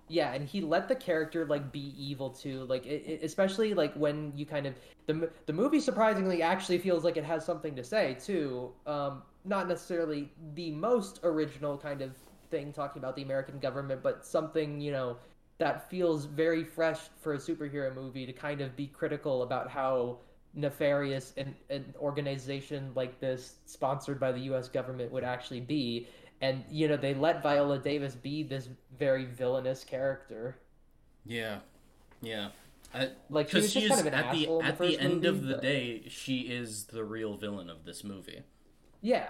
Yeah, and he let the character like be evil too. Like it, it- especially like when you kind of the the movie surprisingly actually feels like it has something to say too. Um, not necessarily the most original kind of thing talking about the American government, but something you know that feels very fresh for a superhero movie to kind of be critical about how nefarious an, an organization like this sponsored by the US government would actually be and you know they let Viola Davis be this very villainous character Yeah, yeah. I, like she because was she kind of an at the at the, the end movie, of the but- day, she is the real villain of this movie. yeah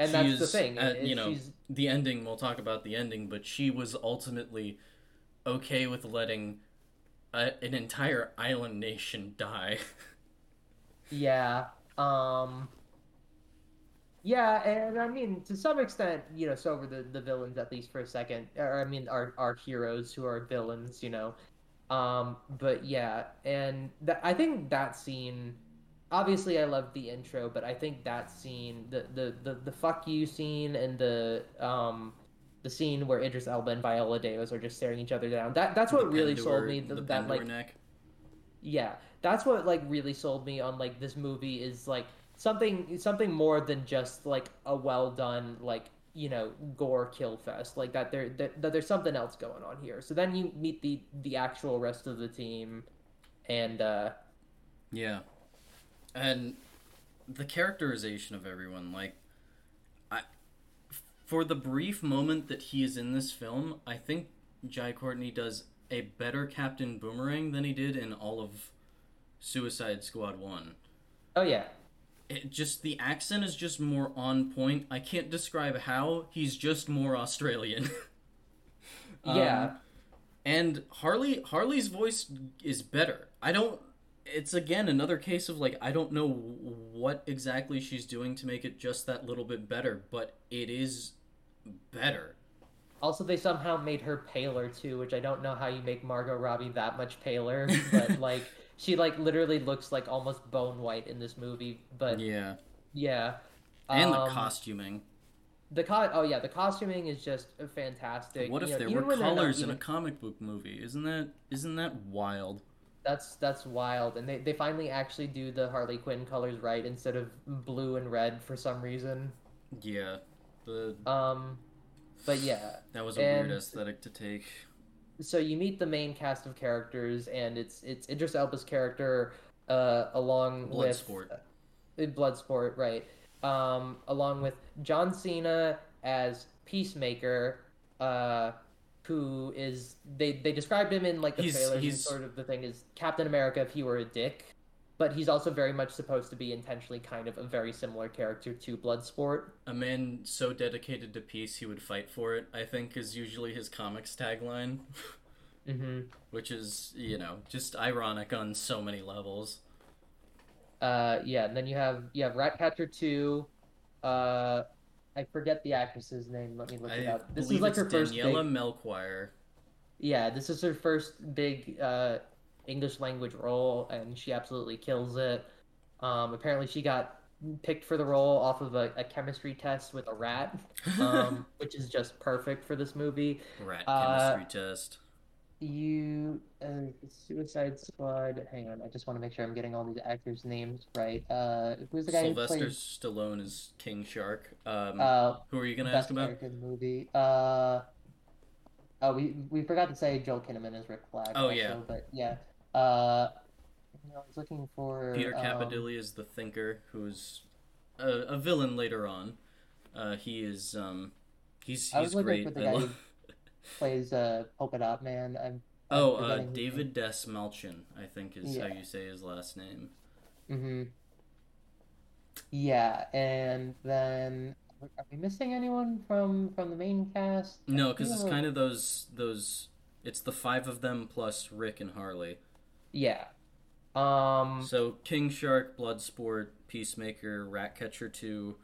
and She that's the thing at- you know, she's the ending. We'll talk about the ending, but she was ultimately okay with letting a, an entire island nation die. Yeah. Um Yeah, and I mean to some extent, you know, so were the, the villains at least for a second. Or I mean our our heroes who are villains, you know. Um but yeah, and that I think that scene obviously I love the intro, but I think that scene, the the the, the fuck you scene and the um the scene where Idris Elba and Viola Davis are just staring each other down. That that's what The really Pandora- sold me. The, th- that like neck. yeah that's what like really sold me on like this movie is like something something more than just like a well done like you know gore kill fest like that there that, that there's something else going on here so then you meet the the actual rest of the team and uh Yeah, and the characterization of everyone, like, I, for the brief moment that he is in this film, I think Jai Courtney does a better Captain Boomerang than he did in all of Suicide Squad One. oh yeah It just the accent is just more on point. I can't describe how. He's just more Australian. Um, yeah and Harley Harley's voice is better. I don't it's again another case of like I don't know what exactly she's doing to make it just that little bit better, but it is better. also they somehow made her paler too which i don't know how you make margot robbie that much paler but like she like literally looks like almost bone white in this movie but Yeah. yeah And the Um, costuming. The co- oh yeah, the costuming is just fantastic. What if You know, there were colors in a comic book movie? Isn't that isn't that wild? That's that's wild, and they they finally actually do the Harley Quinn colors right instead of blue and red for some reason. Yeah. The Um, but yeah, that was a and- weird aesthetic to take. so you meet the main cast of characters, and it's it's Idris Elba's character, uh, along with Bloodsport. uh, Bloodsport, right? Um, along with John Cena as Peacemaker, uh, who is they they described him in like the He's- trailers. and he's- Sort of the thing is Captain America if he were a dick. but he's also very much supposed to be intentionally kind of a very similar character to Bloodsport. A man so dedicated to peace he would fight for it, I think, is usually his comics tagline. Mm-hmm. Which is, you know, just ironic on so many levels. Uh, yeah, and then you have you have Ratcatcher two. Uh, I forget the actress's name. Let me look it up. This is like her first big. Daniela Melchior. Yeah, this is her first big uh, English language role, and she absolutely kills it. Um, apparently, she got picked for the role off of a, a chemistry test with a rat, um, which is just perfect for this movie. Rat uh, chemistry test. You, uh, Suicide Squad. Hang on, I just want to make sure I'm getting all these actors' names right. Uh, who's the guy Sylvester who plays Stallone is King Shark. Um, uh, who are you gonna ask about? the movie? Uh, oh, we we forgot to say Joel Kinnaman is Rick Flag. Oh, also, yeah. but yeah. Uh, I was looking for Peter um, is the Thinker, who's a, a villain later on. Uh, he is um, he's I was he's looking great. for the I guy plays uh Polka Dot Man. I'm Oh, uh, David Dastmalchian, I think is how you say his last name. Mm-hmm. Yeah, and then are we missing anyone from from the main cast? No, because it's kind of those those. It's the five of them plus Rick and Harley. yeah. Um, So King Shark, Bloodsport, Peacemaker, Ratcatcher two,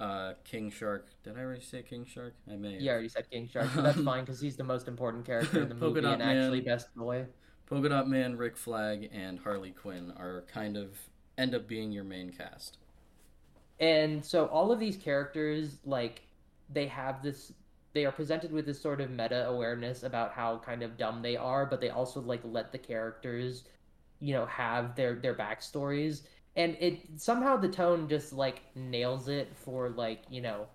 uh, King Shark. Did I already say King Shark? I may. have. you already said King Shark, but that's fine because he's the most important character in the movie and actually best boy. Polka Dot Man, Rick Flag, and Harley Quinn are kind of end up being your main cast. And so all of these characters, like, they have this. They are presented with this sort of meta awareness about how kind of dumb they are, but they also like let the characters, you know, have their their backstories, and it somehow the tone just like nails it for like you know,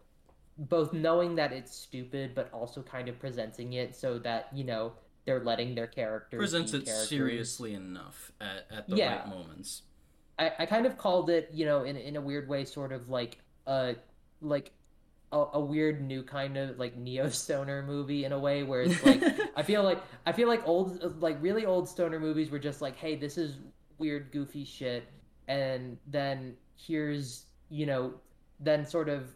both knowing that it's stupid, but also kind of presenting it so that you know they're letting their characters Presents it characters. seriously enough at, at the Yeah. right moments. I, I kind of called it, you know, in in a weird way, sort of like a like a, a weird new kind of like neo stoner movie in a way where it's like I feel like I feel like old like really old stoner movies were just like, hey, this is weird, goofy shit, and then here's you know, then sort of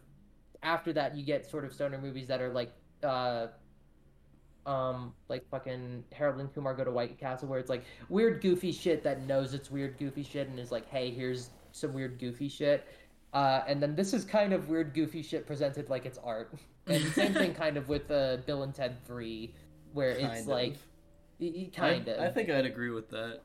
after that you get sort of stoner movies that are like uh um like fucking Harold and Kumar go to White Castle where it's like weird goofy shit that knows it's weird goofy shit and is like hey here's some weird goofy shit uh and then this is kind of weird goofy shit presented like it's art and same thing kind of with uh Bill and Ted 3 where it's Kind like y- y- kind I, of I think I'd agree with that.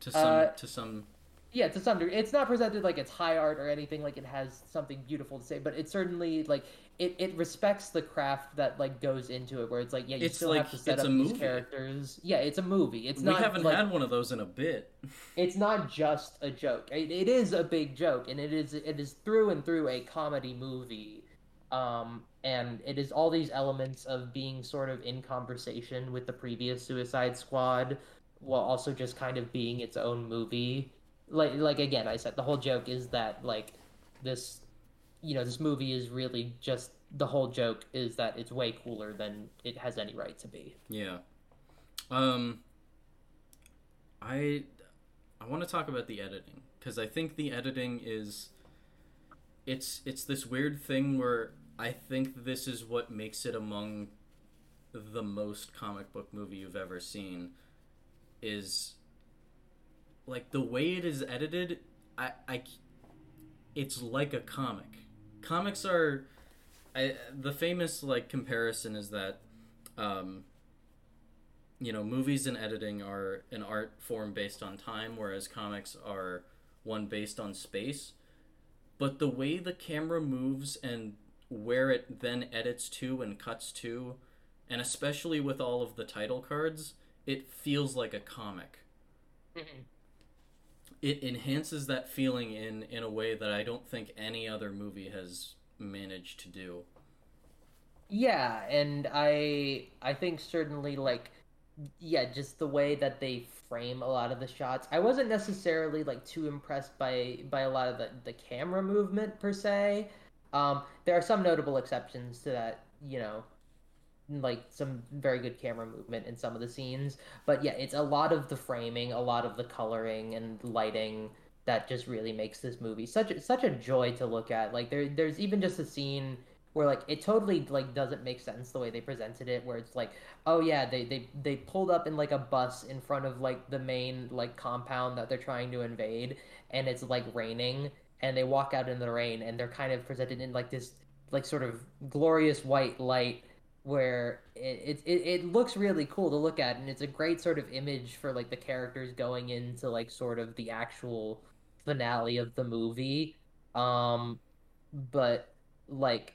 To some, Uh, to some. Yeah to some degree. It's not presented like it's high art or anything like it has something beautiful to say but it certainly like it, it respects the craft that like goes into it where it's like yeah you It's still like- have to set up these movie. characters. Yeah it's a movie. It's we not haven't like had one of those in a bit. it's not just a joke. It, it is a big joke and it is it is through and through a comedy movie um and it is all these elements of being sort of in conversation with the previous suicide squad while also just kind of being its own movie like like again i said the whole joke is that like this you know this movie is really just the whole joke is that it's way cooler than it has any right to be Yeah. Um. I I want to talk about the editing because I think the editing is it's it's this weird thing where I think this is what makes it among the most comic book movie you've ever seen is like the way it is edited I I it's like a comic. Comics are I the famous like comparison is that um you know, movies and editing are an art form based on time, whereas comics are one based on space. But the way the camera moves and where it then edits to and cuts to, and especially with all of the title cards, it feels like a comic. It enhances that feeling in, in a way that I don't think any other movie has managed to do. Yeah, and I I think certainly like yeah, just the way that they frame a lot of the shots. I wasn't necessarily like too impressed by by a lot of the the camera movement per se. Um there are some notable exceptions to that, you know, like some very good camera movement in some of the scenes, but yeah, it's a lot of the framing, a lot of the coloring and lighting that just really makes this movie such a, such a joy to look at. Like there there's even just a scene where like it totally like doesn't make sense the way they presented it where it's like oh yeah they they they pulled up in like a bus in front of like the main like compound that they're trying to invade and it's like raining and they walk out in the rain and they're kind of presented in like this like sort of glorious white light where it, it it looks really cool to look at and it's a great sort of image for like the characters going into like sort of the actual finale of the movie. Um but like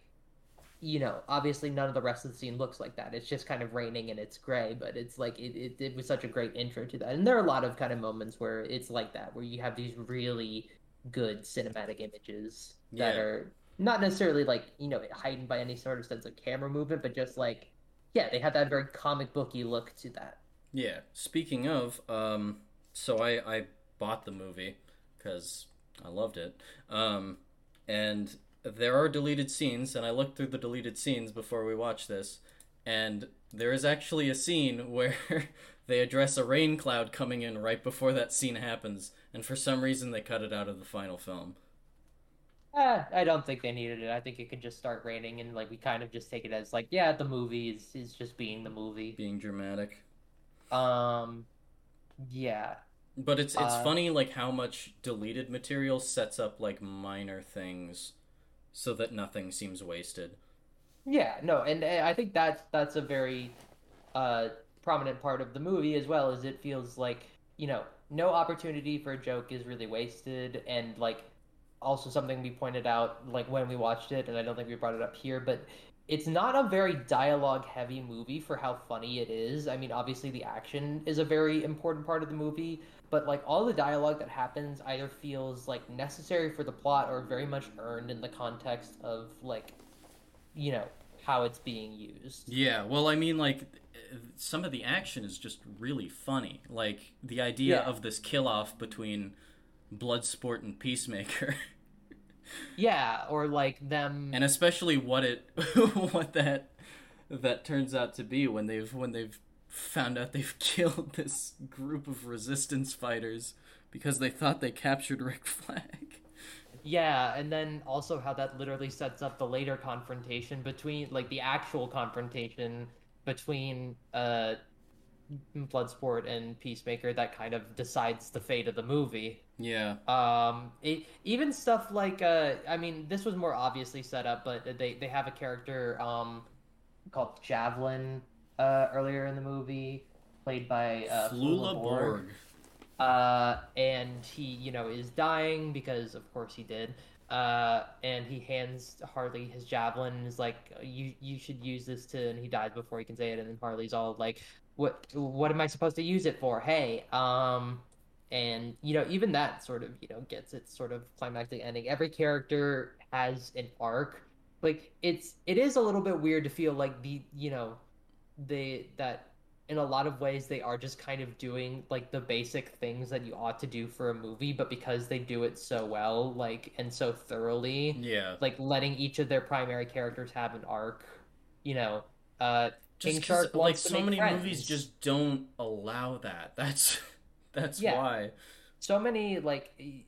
you know obviously none of the rest of the scene looks like that. It's just kind of raining and it's gray but it's like it, it, it was such a great intro to that. And there are a lot of kind of moments where it's like that where you have these really good cinematic images that Yeah. are not necessarily like you know heightened by any sort of sense of camera movement but just like yeah they have that very comic booky look to that Yeah. Speaking of, um, so I I bought the movie because I loved it. Um, and there are deleted scenes, and I looked through the deleted scenes before we watched this, and there is actually a scene where they address a rain cloud coming in right before that scene happens, and for some reason they cut it out of the final film. Eh, I don't think they needed it. I think it could just start raining, and like we kind of just take it as like, yeah, the movie is, is just being the movie. Being dramatic. Um, yeah, But it's it's Uh, funny like how much deleted material sets up like minor things so that nothing seems wasted. yeah, no, and uh, I think that's that's a very uh prominent part of the movie as well. Is it feels like you know no opportunity for a joke is really wasted, and like also something we pointed out like when we watched it, and I don't think we brought it up here, but it's not a very dialogue heavy movie for how funny it is. I mean, obviously the action is a very important part of the movie, but like all the dialogue that happens either feels like necessary for the plot or very much earned in the context of like you know how it's being used. Yeah, well I mean like some of the action is just really funny. Like the idea Yeah. of this kill off between Bloodsport and Peacemaker. Yeah, or like them and especially what it what that that turns out to be when they've when they've found out they've killed this group of resistance fighters because they thought they captured Rick Flag. Yeah, and then also how that literally sets up the later confrontation between like the actual confrontation between uh Bloodsport and Peacemaker that kind of decides the fate of the movie. Yeah. Um, it, even stuff like uh, I mean, this was more obviously set up, but they they have a character um called Javelin uh earlier in the movie, played by uh, Flula Flula Borg. uh, and he, you know, is dying because, of course, he did. Uh, and he hands Harley his javelin and is like, "You, you should use this to." And he dies before he can say it. And then Harley's all like, "What, what am I supposed to use it for?" Hey, um, and you know, even that sort of, you know, gets its sort of climactic ending. Every character has an arc. Like it's, it is a little bit weird to feel like the, you know, they that in a lot of ways they are just kind of doing like the basic things that you ought to do for a movie but because they do it so well like and so thoroughly Yeah. like letting each of their primary characters have an arc you know uh Just Shark like so many friends. movies just don't allow that. That's that's Yeah. why. so many like it,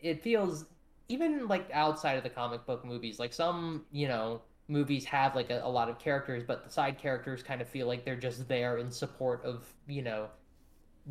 it feels even like outside of the comic book movies like some you know movies have like a, a lot of characters but the side characters kind of feel like they're just there in support of you know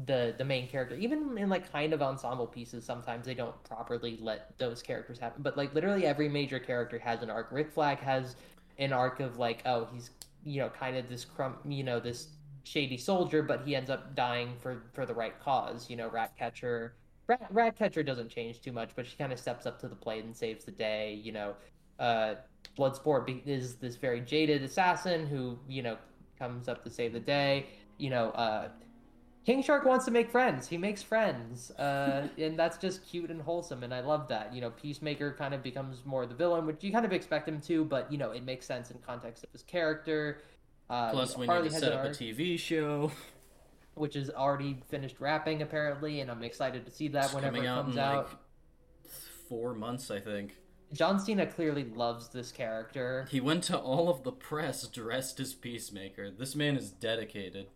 the the main character even in like kind of ensemble pieces sometimes they don't properly let those characters happen but like literally every major character has an arc rick flag has an arc of like oh he's you know kind of this crumb you know this shady soldier but he ends up dying for for the right cause. You know ratcatcher Rat, ratcatcher doesn't change too much but she kind of steps up to the plate and saves the day you know. Uh bloodsport is this very jaded assassin who you know comes up to save the day. You know uh King Shark wants to make friends. He makes friends, uh, and that's just cute and wholesome, and I love that. You know, Peacemaker kind of becomes more the villain, which you kind of expect him to, but you know, it makes sense in context of his character. Uh, Plus, we Harley need to set up a TV show. which is already finished wrapping apparently, and I'm excited to see that It's whenever coming it out comes in out. like four months, I think. John Cena clearly loves this character. He went to all of the press dressed as Peacemaker. This man is dedicated.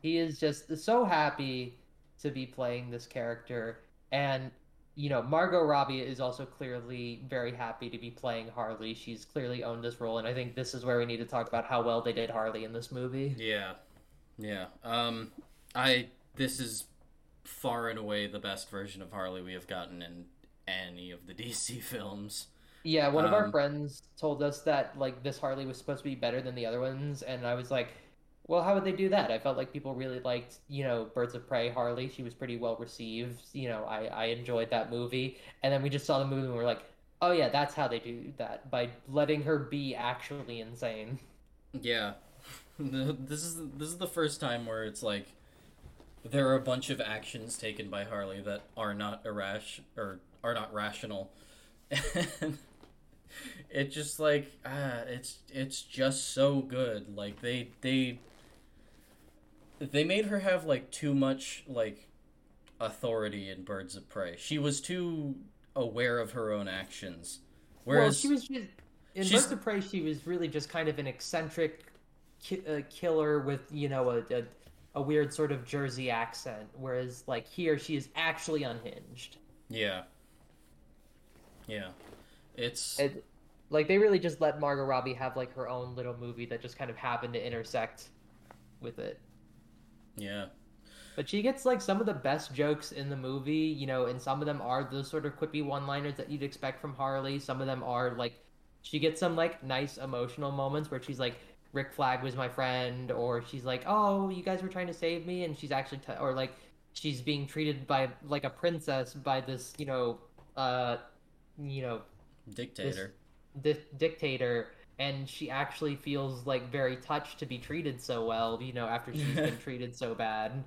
He is just so happy to be playing this character and you know, Margot Robbie is also clearly very happy to be playing Harley. She's clearly owned this role, and I think this is where we need to talk about how well they did Harley in this movie. Yeah, yeah. Um, I this is far and away the best version of Harley we have gotten in any of the DC films. Yeah, one of our Um, friends told us that like this Harley was supposed to be better than the other ones, and I was like, well, how would they do that? I felt like people really liked, you know, Birds of Prey Harley. She was pretty well received. You know, I I enjoyed that movie, and then we just saw the movie and we're like, oh yeah, that's how they do that by letting her be actually insane. Yeah, this is this is the first time where it's like there are a bunch of actions taken by Harley that are not irrash or are not rational, and it just like ah, it's it's just so good. Like they they they made her have like too much like authority in Birds of Prey. She was too aware of her own actions. Whereas well, she was just in she's- Birds of Prey. She was really just kind of an eccentric ki- uh, killer with you know a, a a weird sort of Jersey accent, whereas like here she is actually unhinged. yeah, yeah, it's It, like they really just let Margot Robbie have like her own little movie that just kind of happened to intersect with it. Yeah. But she gets like some of the best jokes in the movie, you know, and some of them are those sort of quippy one-liners that you'd expect from Harley. Some of them are like she gets some like nice emotional moments where she's like Rick Flag was my friend or she's like, "Oh, you guys were trying to save me." And she's actually t- or like she's being treated by like a princess by this, you know, uh you know, Dictator. di- dictator and she actually feels like very touched to be treated so well you know after she's been treated so bad.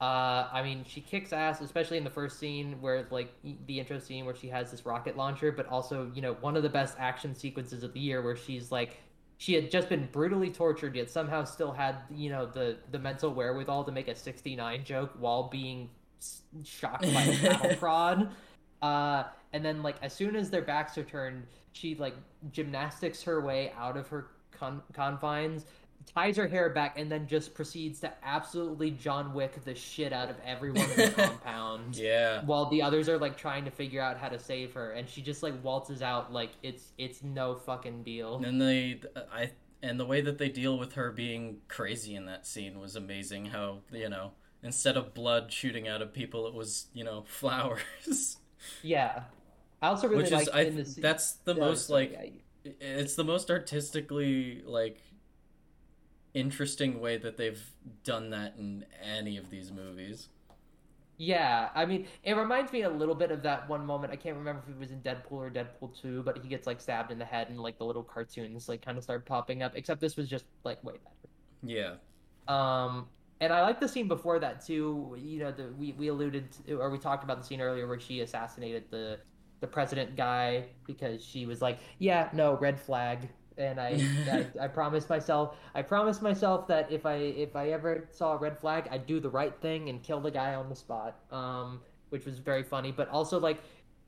Uh i mean she kicks ass especially in the first scene where like the intro scene where she has this rocket launcher but also you know one of the best action sequences of the year where she's like she had just been brutally tortured yet somehow still had you know the the mental wherewithal to make a 69 joke while being shocked by a cattle prod. Uh, and then like as soon as their backs are turned, she like gymnastics her way out of her con- confines, ties her hair back, and then just proceeds to absolutely John Wick the shit out of everyone in the compound. Yeah. While the others are like trying to figure out how to save her, and she just like waltzes out like it's it's no fucking deal. And they, I, and the way that they deal with her being crazy in that scene was amazing. How you know, instead of blood shooting out of people, it was you know flowers, Yeah, I also really which like is I. the That's the Yeah, most like yeah, it's the most artistically like interesting way that they've done that in any of these movies. Yeah, I mean, it reminds me a little bit of that one moment. I can't remember if it was in Deadpool or Deadpool 2, but he gets like stabbed in the head and like the little cartoons like kind of start popping up, except this was just like way better. Yeah. Um, and I like the scene before that too. You know, the we, we alluded to, or we talked about the scene earlier where she assassinated the the president guy because she was like, "Yeah, no, red flag." And I, I, I promised myself, I promised myself that if I if I ever saw a red flag, I'd do the right thing and kill the guy on the spot. Um, which was very funny, but also like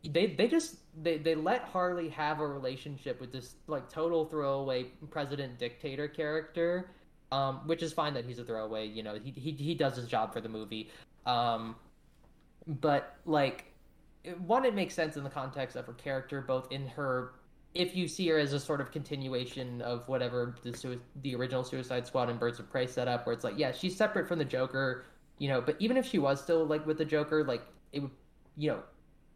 they they just they, they let Harley have a relationship with this like total throwaway president dictator character um, which is fine that he's a throwaway. You know, he he he does his job for the movie. Um, but like, one, it makes sense in the context of her character, both in her. If you see her as a sort of continuation of whatever the the original Suicide Squad and Birds of Prey setup, where it's like, yeah, she's separate from the Joker, you know. But even if she was still like with the Joker, like it would, you know,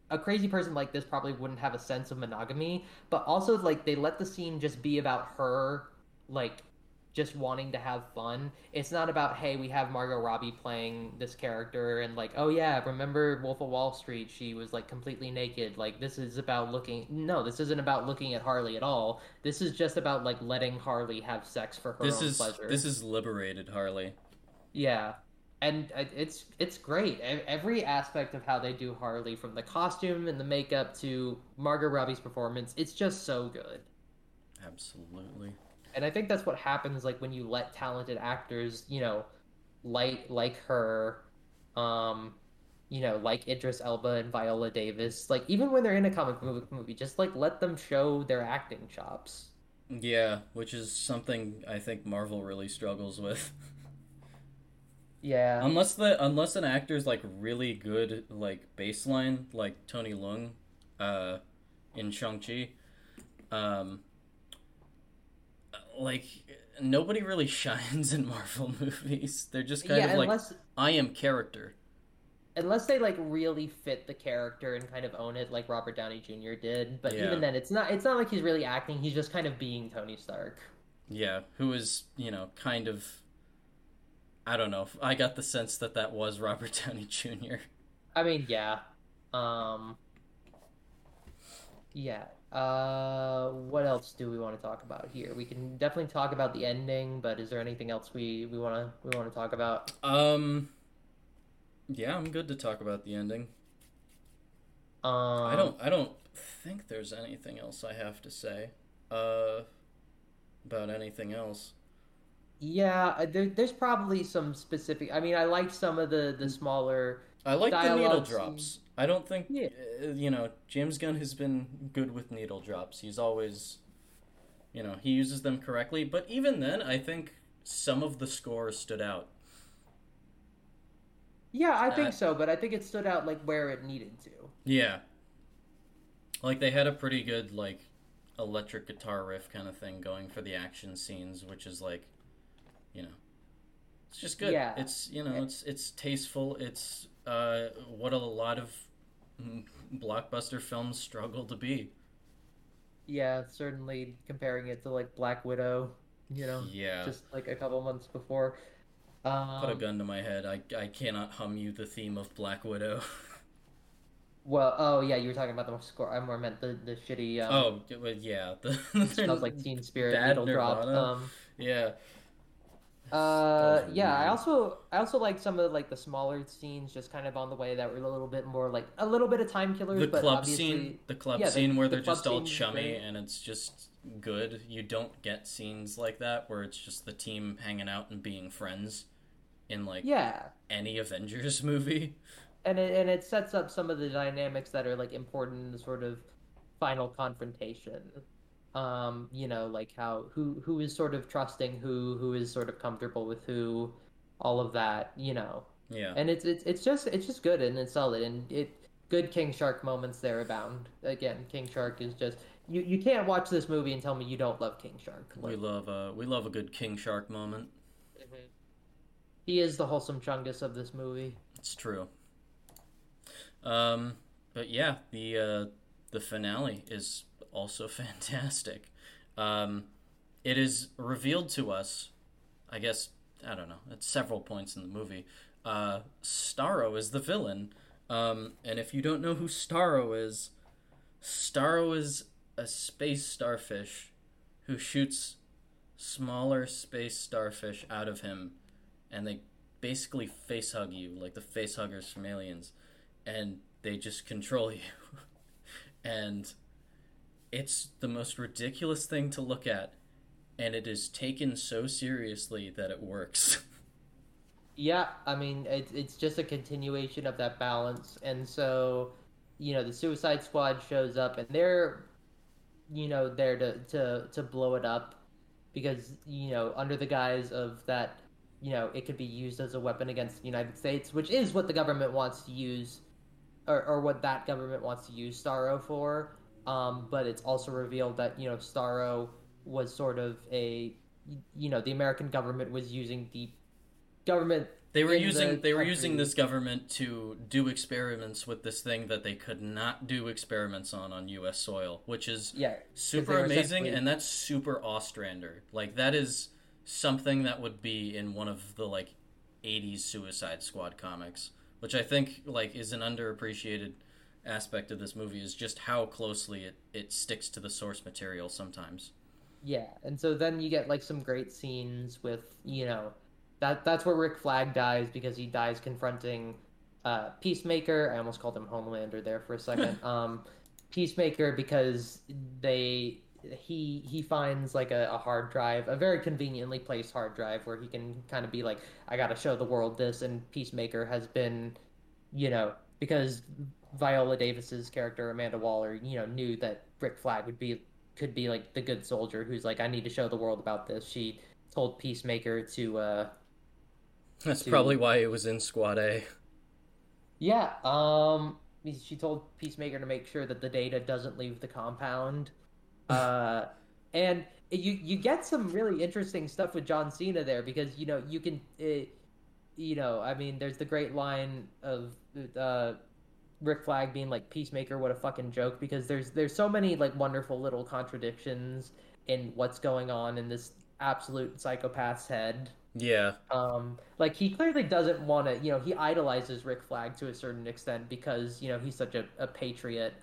a crazy person like this probably wouldn't have a sense of monogamy. But also, like they let the scene just be about her, like just wanting to have fun. It's not about hey, we have Margot Robbie playing this character and like, oh yeah, remember Wolf of Wall Street? She was like completely naked. Like this is about looking. No, this isn't about looking at Harley at all. This is just about like letting Harley have sex for her This own is pleasure. this is liberated Harley. Yeah, and uh, it's it's great. Every aspect of how they do Harley, from the costume and the makeup to Margot Robbie's performance, it's just so good. Absolutely. And I think that's what happens like when you let talented actors, you know, like like her, um, you know, like Idris Elba and Viola Davis, like even when they're in a comic book movie, just like let them show their acting chops. Yeah, which is something I think Marvel really struggles with. Yeah. Unless the unless an actor's like really good like baseline like Tony Leung uh in Shang-Chi um like nobody really shines in Marvel movies. They're just kind yeah, of like I am character. unless they like really fit the character and kind of own it like Robert Downey Jr. did. But Yeah. even then it's not it's not like he's really acting, he's just kind of being Tony Stark. Yeah, who is, you know, kind of I don't know. I got the sense that that was Robert Downey Jr. I mean, yeah. Um Yeah. Uh what else do we want to talk about here? We can definitely talk about the ending, but is there anything else we we want to we want to talk about? Um yeah, I'm good to talk about the ending. Um I don't I don't think there's anything else I have to say uh about anything else. Yeah, uh, there, there's probably some specific. I mean, I like some of the the smaller. I like the needle drops. I don't think Yeah. uh, you know, James Gunn has been good with needle drops. He's always you know, he uses them correctly, but even then I think some of the score stood out. Yeah, I think Uh, so, but I think it stood out like where it needed to. Yeah. Like they had a pretty good like electric guitar riff kind of thing going for the action scenes, which is like, you know, it's just good. Yeah. It's you know, it's it's tasteful. It's uh what a lot of blockbuster films struggle to be. Yeah, certainly comparing it to like Black Widow, you know, Yeah. just like a couple months before. Um, Put a gun to my head. I I cannot hum you the theme of Black Widow. Well, oh yeah, you were talking about the score. I more meant the the shitty. Um, oh, yeah. The smells like Teen Spirit Bad needle drop. Nirvana. Um, yeah. Uh, yeah. I also I also like some of the, like the smaller scenes, just kind of on the way that were a little bit more like a little bit of time killers. the but club scene the club yeah, the- scene where the they're just all chummy and it's just good you don't get scenes like that where it's just the team hanging out and being friends in like Yeah, any avengers movie and it and it sets up some of the dynamics that are like important in the sort of final confrontation. Um, you know, like how who who is sort of trusting who, who is sort of comfortable with who, all of that. You know, yeah and it's it's it's just it's just good and it's solid and it good King Shark moments there abound. Again, King Shark is just you you can't watch this movie and tell me you don't love King Shark. we love uh we love a good king shark moment he is the wholesome chungus of this movie. it's true um but yeah the uh the finale is also fantastic. Um it is revealed to us i guess i don't know at several points in the movie. Uh starro is the villain. Um and if you don't know who starro is starro is a space starfish who shoots smaller space starfish out of him and they basically face hug you like the face huggers from aliens and they just control you. And it's the most ridiculous thing to look at and it is taken so seriously that it works Yeah, I mean it's it's just a continuation of that balance, and so you know the Suicide Squad shows up, and they're you know there to to to blow it up because you know under the guise of that you know it could be used as a weapon against the United States, which is what the government wants to use, or or what that government wants to use Starro for. Um, but it's also revealed that you know Starro was sort of a you know the American government was using the government they were using the they were using this government to do experiments with this thing that they could not do experiments on on US soil which is yeah super amazing and that's super Ostrander. Like that is something that would be in one of the like 80s Suicide Squad comics, which I think like is an underappreciated aspect of this movie is just how closely it, it sticks to the source material sometimes. Yeah, and so then you get like some great scenes with you know that that's where Rick Flag dies because he dies confronting uh, Peacemaker. I almost called him Homelander there for a second. um, Peacemaker because they he he finds like a, a hard drive, a very conveniently placed hard drive where he can kind of be like, I got to show the world this, and Peacemaker has been, you know, because Viola Davis's character Amanda Waller, you know, knew that Rick Flag would be could be like the good soldier who's like, I need to show the world about this. She told Peacemaker to uh That's to- probably why it was in Squad A. Yeah, um, she told Peacemaker to make sure that the data doesn't leave the compound. Uh, and you you get some really interesting stuff with John Cena there because you know you can, It, you know, I mean, there's the great line of uh, Rick Flag being like Peacemaker, what a fucking joke, because there's there's so many like wonderful little contradictions in what's going on in this absolute psychopath's head. Yeah, Um, like he clearly doesn't want to, you know, he idolizes Rick Flag to a certain extent because you know he's such a, a patriot,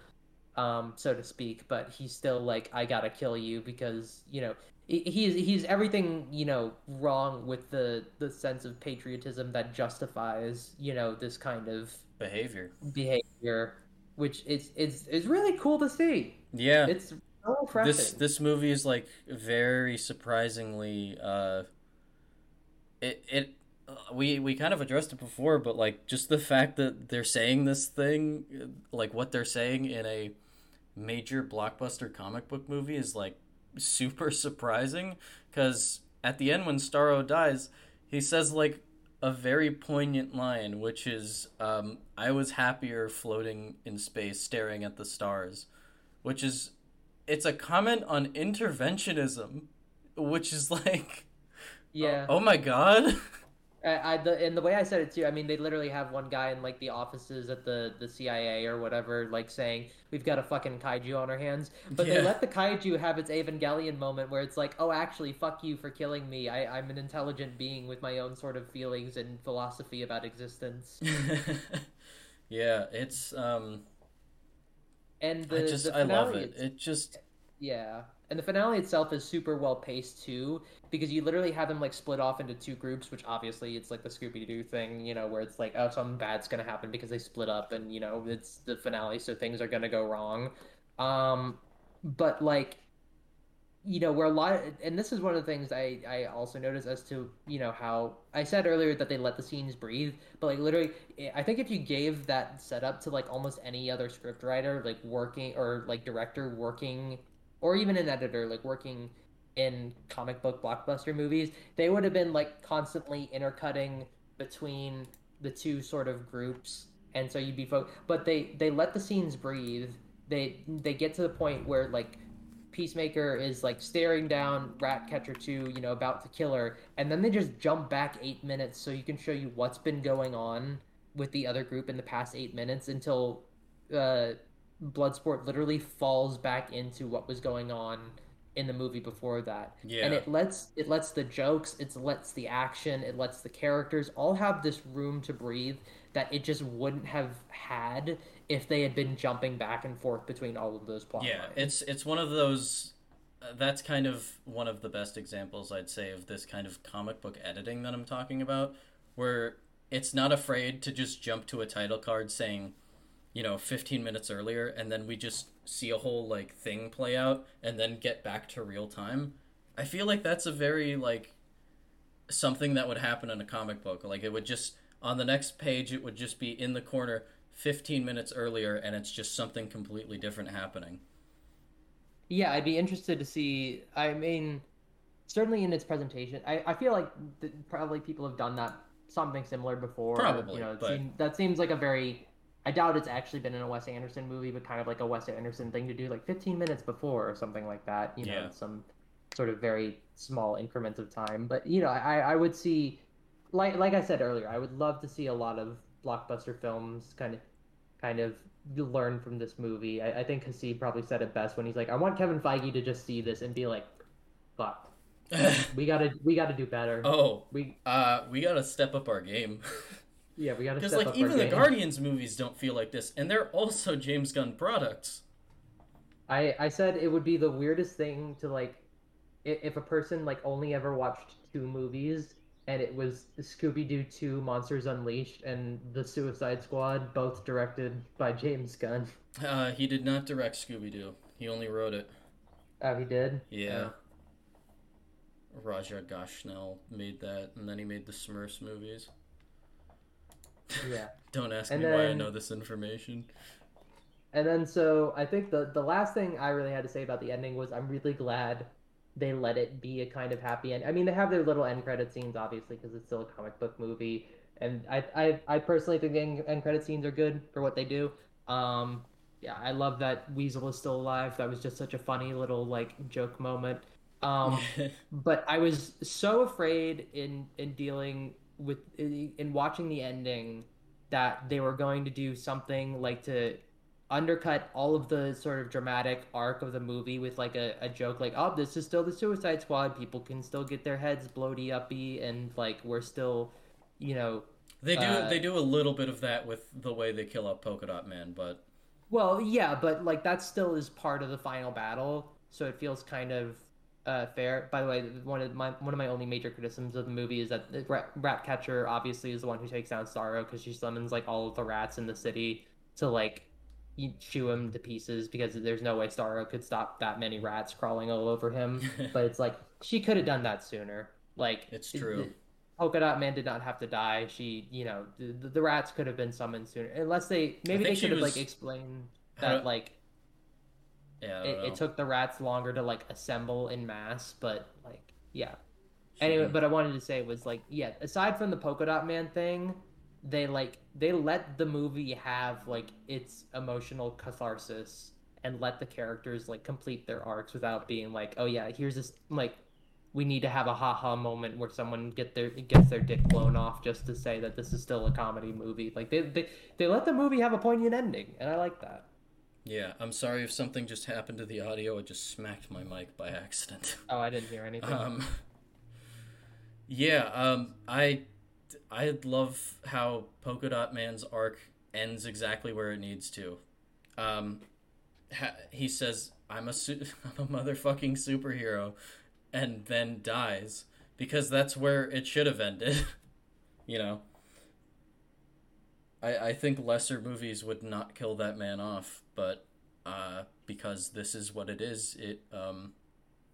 um, so to speak. But he's still like, I gotta kill you because you know he's he's everything you know wrong with the the sense of patriotism that justifies you know this kind of behavior. behavior, which is it's it's really cool to see. Yeah, It's so this this movie is like very surprisingly uh it it we we kind of addressed it before but like just the fact that they're saying this thing like what they're saying in a major blockbuster comic book movie is like super surprising cuz at the end when Starro dies he says like a very poignant line which is um I was happier floating in space staring at the stars which is it's a comment on interventionism, which is like, yeah. oh my god. I, I the and the way I said it too. I mean, they literally have one guy in like the offices at the the CIA or whatever, like saying we've got a fucking kaiju on our hands. But Yeah. they let the kaiju have its Evangelion moment where it's like, oh, actually, fuck you for killing me. I, I'm an intelligent being with my own sort of feelings and philosophy about existence. yeah, it's um, And the I just I love it. It just Yeah. And the finale itself is super well paced too, because you literally have them like split off into two groups, which obviously it's like the Scooby Doo thing, you know, where it's like, oh, something bad's gonna happen because they split up, and you know, it's the finale, so things are gonna go wrong. Um, but like, you know, where a lot, and this is one of the things I I also noticed as to you know how I said earlier that they let the scenes breathe, but like literally, I think if you gave that setup to like almost any other scriptwriter, like working or like director working or even an editor like working in comic book blockbuster movies they would have been like constantly intercutting between the two sort of groups and so you'd be fo- but they they let the scenes breathe. They they get to the point where like peacemaker is like staring down ratcatcher 2 you know about to kill her and then they just jump back eight minutes so you can show you what's been going on with the other group in the past eight minutes until uh Bloodsport literally falls back into what was going on in the movie before that. Yeah. And it lets it lets the jokes, it lets the action, it lets the characters all have this room to breathe that it just wouldn't have had if they had been jumping back and forth between all of those plot yeah, lines. it's it's one of those. Uh, that's kind of one of the best examples I'd say of this kind of comic book editing that I'm talking about, where it's not afraid to just jump to a title card saying, you know, 15 minutes earlier, and then we just see a whole like thing play out, and then get back to real time. I feel like that's a very like something that would happen in a comic book. Like it would just on the next page, it would just be in the corner 15 minutes earlier, and it's just something completely different happening. Yeah, I'd be interested to see. I mean, certainly in its presentation, I, I feel like th- probably people have done that something similar before. Probably, you know, but- that seems like a very. I doubt it's actually been in a Wes Anderson movie, but kind of like a Wes Anderson thing to do, like 15 minutes before or something like that. You know, Yeah. some sort of very small increments of time. But you know, I I would see, like like I said earlier, I would love to see a lot of blockbuster films kind of kind of learn from this movie. I, I think Hasib probably said it best when he's like, "I want Kevin Feige to just see this and be like, fuck, we gotta we gotta do better. oh, We uh, we gotta step up our game. yeah, we gotta Because step like up our even the game. Guardians movies don't feel like this, and they're also James Gunn products. I I said it would be the weirdest thing to like, if a person like only ever watched two movies and it was Scooby Doo Two, Monsters Unleashed, and The Suicide Squad, both directed by James Gunn. Uh, he did not direct Scooby Doo. He only wrote it. Oh, he did. Yeah. Raja Gosnell made that, and then he made the Smurfs movies. Yeah. Don't ask And me why I know this information. And then so I think the the last thing I really had to say about the ending was I'm really glad they let it be a kind of happy end. I mean, they have their little end credit scenes, obviously, because it's still a comic book movie, and I I, I personally think the end credit scenes are good for what they do. Um, yeah, I love that Weasel is still alive. That was just such a funny little like joke moment. Um, but I was so afraid in in dealing with in watching the ending that they were going to do something like to undercut all of the sort of dramatic arc of the movie with like a, a joke like oh this is still the suicide squad. People can still get their heads bloaty uppy and like we're still you know They do Uh, they do a little bit of that with the way they kill up Polka Dot Man, but well yeah but like that still is part of the final battle so it feels kind of uh, fair by the way one of my one of my only major criticisms of the movie is that the rat, Ratcatcher obviously is the one who takes down Starro because she summons like all of the rats in the city to like chew him to pieces because there's no way Starro could stop that many rats crawling all over him. but it's like she could have done that sooner. Like It's true. it- Polka Dot Man did not have to die. She, you know, the, the rats could have been summoned sooner. Unless they maybe they should have was- like explained that like yeah, it, it took the rats longer to like assemble in mass. But like yeah. She Anyway, but I wanted to say it was like yeah. Aside from the Polka Dot Man thing, they like they let the movie have like its emotional catharsis and let the characters like complete their arcs without being like oh yeah here's this like we need to have a haha moment where someone get their gets their dick blown off just to say that this is still a comedy movie like they they, they let the movie have a poignant ending and i like that Yeah, I'm sorry if something just happened to the audio. I just smacked my mic by accident. oh i didn't hear anything Um, yeah, um, I I love how Polka Dot Man's arc ends exactly where it needs to. Um, ha- he says, "I'm a su- I'm a motherfucking superhero," and then dies because that's where it should have ended. you know. I I think lesser movies would not kill that man off, but uh, because this is what it is, it um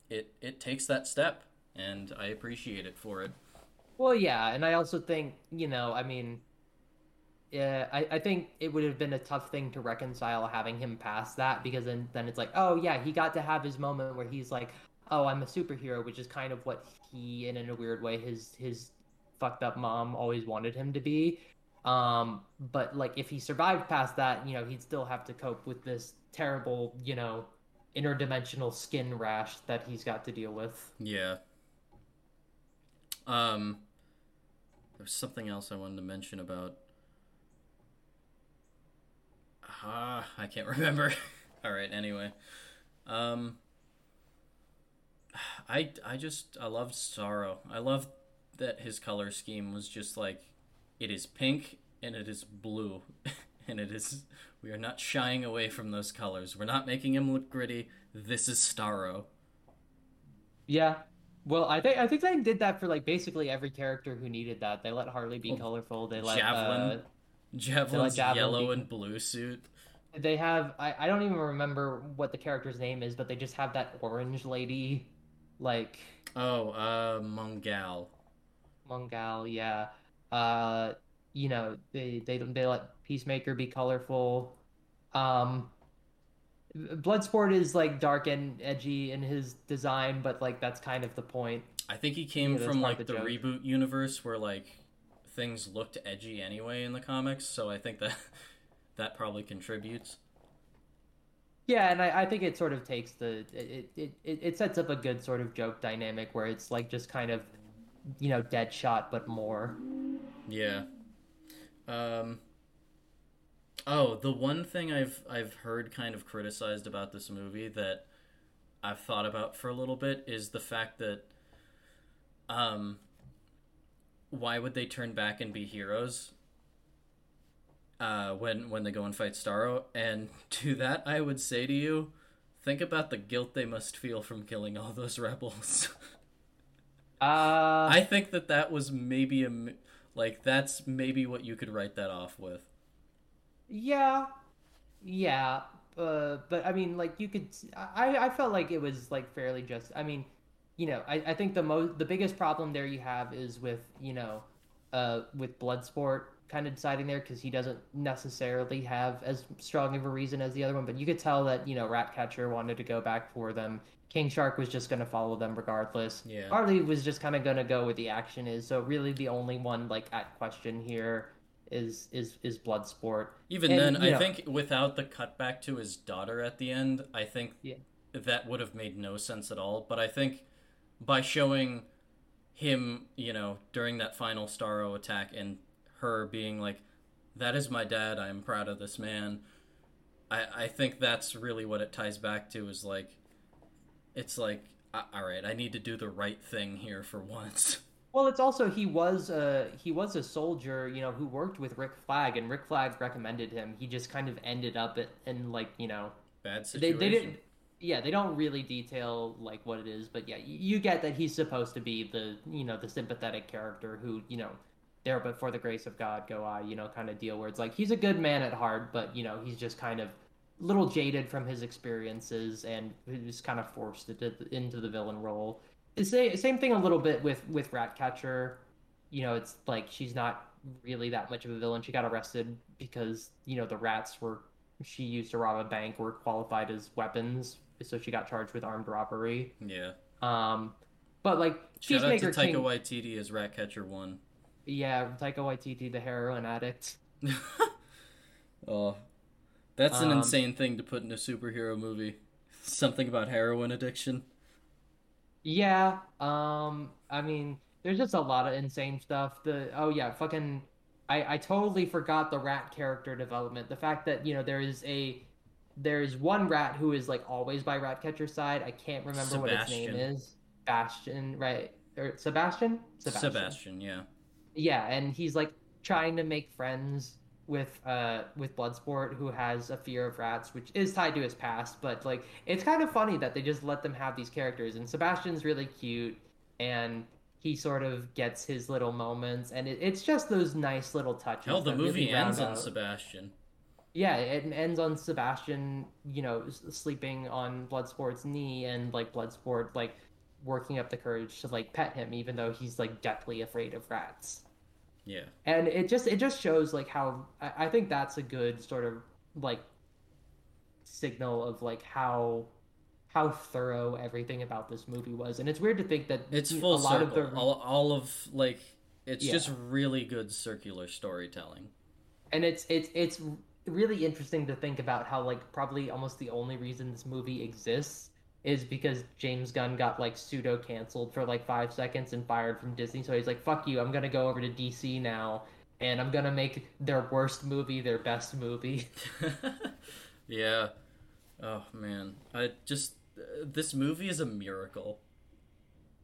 it it takes that step and I appreciate it for it. Well, yeah, and I also think you know, I mean, yeah, I, I think it would have been a tough thing to reconcile having him pass that because then then it's like, oh yeah, he got to have his moment where he's like, oh, I'm a superhero, which is kind of what he, and in a weird way, his his fucked up mom always wanted him to be. Um, but like if he survived past that, you know, he'd still have to cope with this terrible, you know, interdimensional skin rash that he's got to deal with. Yeah. Um there's something else I wanted to mention about Ah, I can't remember. All right, anyway. Um I I just I loved Starro. I loved that his color scheme was just like it is pink and it is blue and it is we are not shying away from those colors. We're not making him look gritty. This is Starro. Yeah. Well, I think I think they did that for like basically every character who needed that. They let Harley be Well, colorful. They let Javelin. uh, Javelin's Javelin yellow be- and blue suit. they have I, I don't even remember what the character's name is, but they just have that orange lady like Oh, uh, Mongal. Mongal, yeah. Uh you know, they they they let Peacemaker be colorful. Um Bloodsport is like dark and edgy in his design, but like that's kind of the point. I think he came Yeah, from like the the reboot universe where like things looked edgy anyway in the comics, so I think that that probably contributes. Yeah, and I, I think it sort of takes the it, it, it, it sets up a good sort of joke dynamic where it's like just kind of you know Deadshot but more. Yeah. Um Oh, the one thing I've I've heard kind of criticized about this movie that I've thought about for a little bit is the fact that um why would they turn back and be heroes uh when when they go and fight Starro and to that I would say to you think about the guilt they must feel from killing all those rebels. Uh I think that that was maybe a like that's maybe what you could write that off with. yeah. Yeah. Uh, but I mean like you could I I felt like it was like fairly just I mean, you know, I, I think the most the biggest problem there you have is with, you know, uh with Bloodsport kind of deciding there because he doesn't necessarily have as strong of a reason as the other one. But you could tell that you know Ratcatcher wanted to go back for them. King Shark was just going to follow them regardless. Yeah. Harley was just kind of going to go where the action is. So really, the only one like at question here is is is Bloodsport. Even And, then, I know- think without the cutback to his daughter at the end, I think Yeah. that would have made no sense at all. But I think by showing him, you know, during that final Starro attack and her being like, "That is my dad. I am proud of this man." I I think that's really what it ties back to. Is like, it's like, all right, I need to do the right thing here for once. Well, it's also he was a he was a soldier, you know, who worked with Rick Flag, and Rick Flag recommended him. He just kind of ended up in like you know Bad they situation. they didn't yeah they don't really detail like what it is, but yeah, you get that he's supposed to be the you know the sympathetic character who you know there but for the grace of God go I you know kind of deal where it's like he's a good man at heart, but you know he's just kind of a little jaded from his experiences and he's kind of forced into, into the villain role. The same thing a little bit with with Ratcatcher. You know, it's like she's not really that much of a villain. She got arrested because you know the rats were she used to rob a bank were qualified as weapons, so she got charged with armed robbery. Yeah. Um, but like Shout out to Taika King, Waititi as Ratcatcher One. Yeah, Taika Waititi, the heroin addict. oh, that's an Um, insane thing to put in a superhero movie. Something about heroin addiction. Yeah, um, I mean, there's just a lot of insane stuff. The oh yeah, fucking, I I totally forgot the rat character development. The fact that you know there is a there's one rat who is like always by Ratcatcher's side. I can't remember what his name is. Bastion, right? Or Sebastian? Sebastian? Sebastian, yeah. Yeah, and he's like trying to make friends with uh with Bloodsport who has a fear of rats, which is tied to his past, but like it's kind of funny that they just let them have these characters and Sebastian's really cute and he sort of gets his little moments and it, it's just those nice little touches. Hell, the movie really ends on out- Sebastian. yeah, it ends on Sebastian, you know, sleeping on Bloodsport's knee and like Bloodsport like working up the courage to like pet him even though he's like deathly afraid of rats Yeah. and it just it just shows like how I, I think that's a good sort of like signal of like how how thorough everything about this movie was and it's weird to think that It's full a lot circle. of the all, all of like it's Yeah. just really good circular storytelling. and it's it's it's really interesting to think about how like probably almost the only reason this movie exists is because James Gunn got like pseudo canceled for like five seconds and fired from Disney. So he's like, "Fuck you! I'm gonna go over to DC now, and I'm gonna make their worst movie their best movie." yeah. Oh man, I just this movie is a miracle.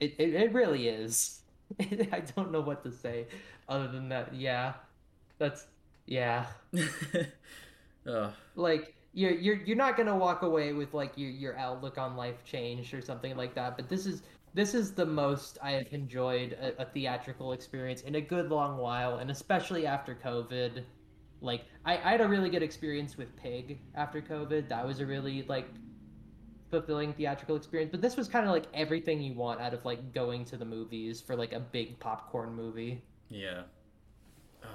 It, it, it really is. I don't know what to say other than that. Yeah, that's yeah. Ugh. Like you're you're you're not gonna walk away with like your your outlook on life changed or something like that. But this is this is the most I have enjoyed a, a theatrical experience in a good long while, and especially after COVID. Like I, I had a really good experience with Pig after COVID. That was a really like fulfilling theatrical experience. But this was kind of like everything you want out of like going to the movies for like a big popcorn movie. yeah. Ugh.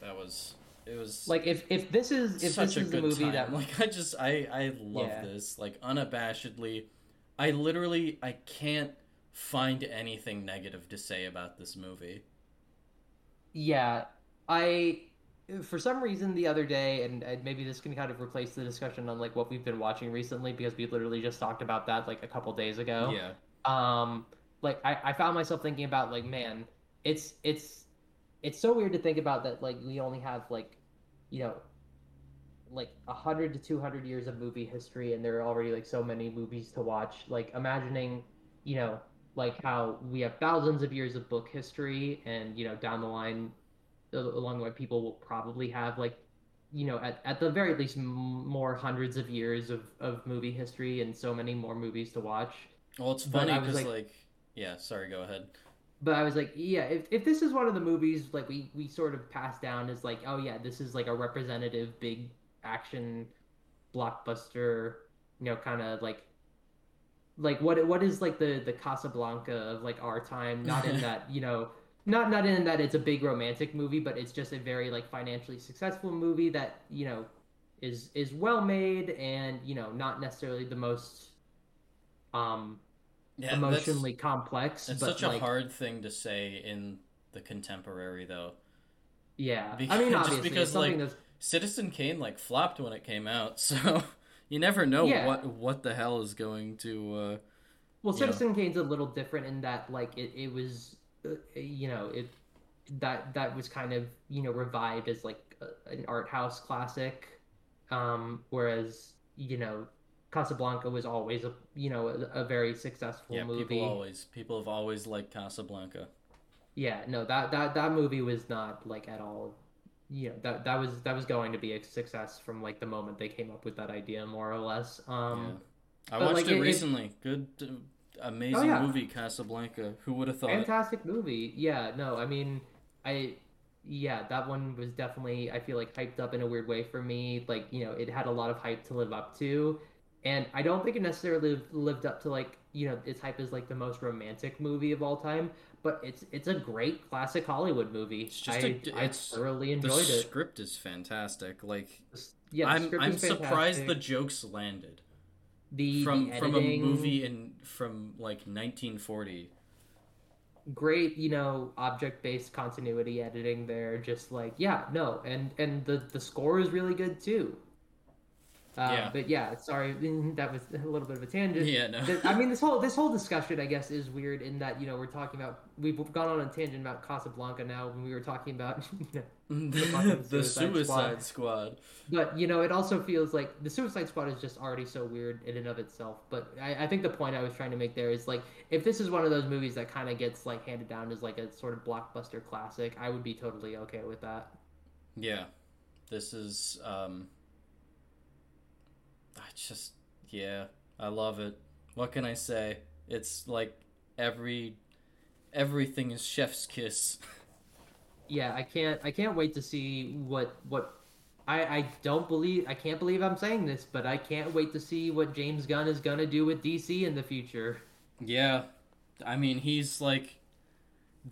that was it was Like if if this is if such this a is good movie time. that like I just I I love Yeah. this like unabashedly. I literally I can't find anything negative to say about this movie. Yeah, I for some reason the other day, and, and maybe this can kind of replace the discussion on like what we've been watching recently because we literally just talked about that like a couple days ago. Yeah. Um, like I, I found myself thinking about like, man, it's it's it's so weird to think about that like we only have like, you know, like a hundred to two hundred years of movie history, and there are already like so many movies to watch. Like imagining, you know, like how we have thousands of years of book history, and you know, down the line, along the way, people will probably have like you know, at, at the very least, m- more hundreds of years of, of movie history and so many more movies to watch. Well, it's funny because like- like, yeah. Sorry, go ahead. But I was like, yeah, if, if this is one of the movies like we, we sort of pass down as like, oh yeah, this is like a representative big action blockbuster, you know, kind of like like what what is like the the Casablanca of like our time, not in that, you know, not not in that it's a big romantic movie, but it's just a very like financially successful movie that you know is is well made and you know not necessarily the most um Yeah, emotionally complex. It's such a hard thing to say in the contemporary, though. Yeah, Because- I mean, just obviously, because, it's something like, that's Citizen Kane like flopped when it came out, so you never know Yeah. what what the hell is going to. Uh... Well. Citizen Kane's a little different in that, like, it, it was, uh, you know, it that that was kind of you know revived as like a, an art house classic, um, whereas you know Casablanca was always a you know a, a very successful Yeah, movie. people always people have always liked Casablanca. Yeah, no, that that that movie was not like at all. You know that that was that was going to be a success from like the moment they came up with that idea, more or less. Um, I watched like, it it- it- recently. Good, uh, amazing Oh, yeah. movie, Casablanca. Who would have thought? fantastic movie yeah no i mean i yeah that one was definitely i feel like hyped up in a weird way for me like you know it had a lot of hype to live up to and i don't think it necessarily lived up to like you know its hype as like the most romantic movie of all time but it's it's a great classic hollywood movie. It's just I, a- I thoroughly The enjoyed it. The script is fantastic. Like yeah the I'm I'm surprised the jokes landed. The from the from a movie in from like 1940. great you know object based continuity editing there just like yeah no and and the the score is really good too uh, Yeah. but yeah sorry that was a little bit of a tangent Yeah, no. The- i mean this whole this whole discussion i guess is weird in that you know we're talking about we've gone on a tangent about casablanca now when we were talking about you know the, Suicide, Suicide Squad. but you know, it also feels like the Suicide Squad is just already so weird in and of itself. But I, I think the point I was trying to make there is like, if this is one of those movies that kind of gets like handed down as like a sort of blockbuster classic, I would be totally okay with that. Yeah, this is. um I just yeah, I love it. What can I say? It's like every everything is chef's kiss. Yeah, I can't I can't wait to see what what. I, I don't believe I can't believe I'm saying this, but I can't wait to see what James Gunn is gonna do with DC in the future. Yeah, I mean he's like,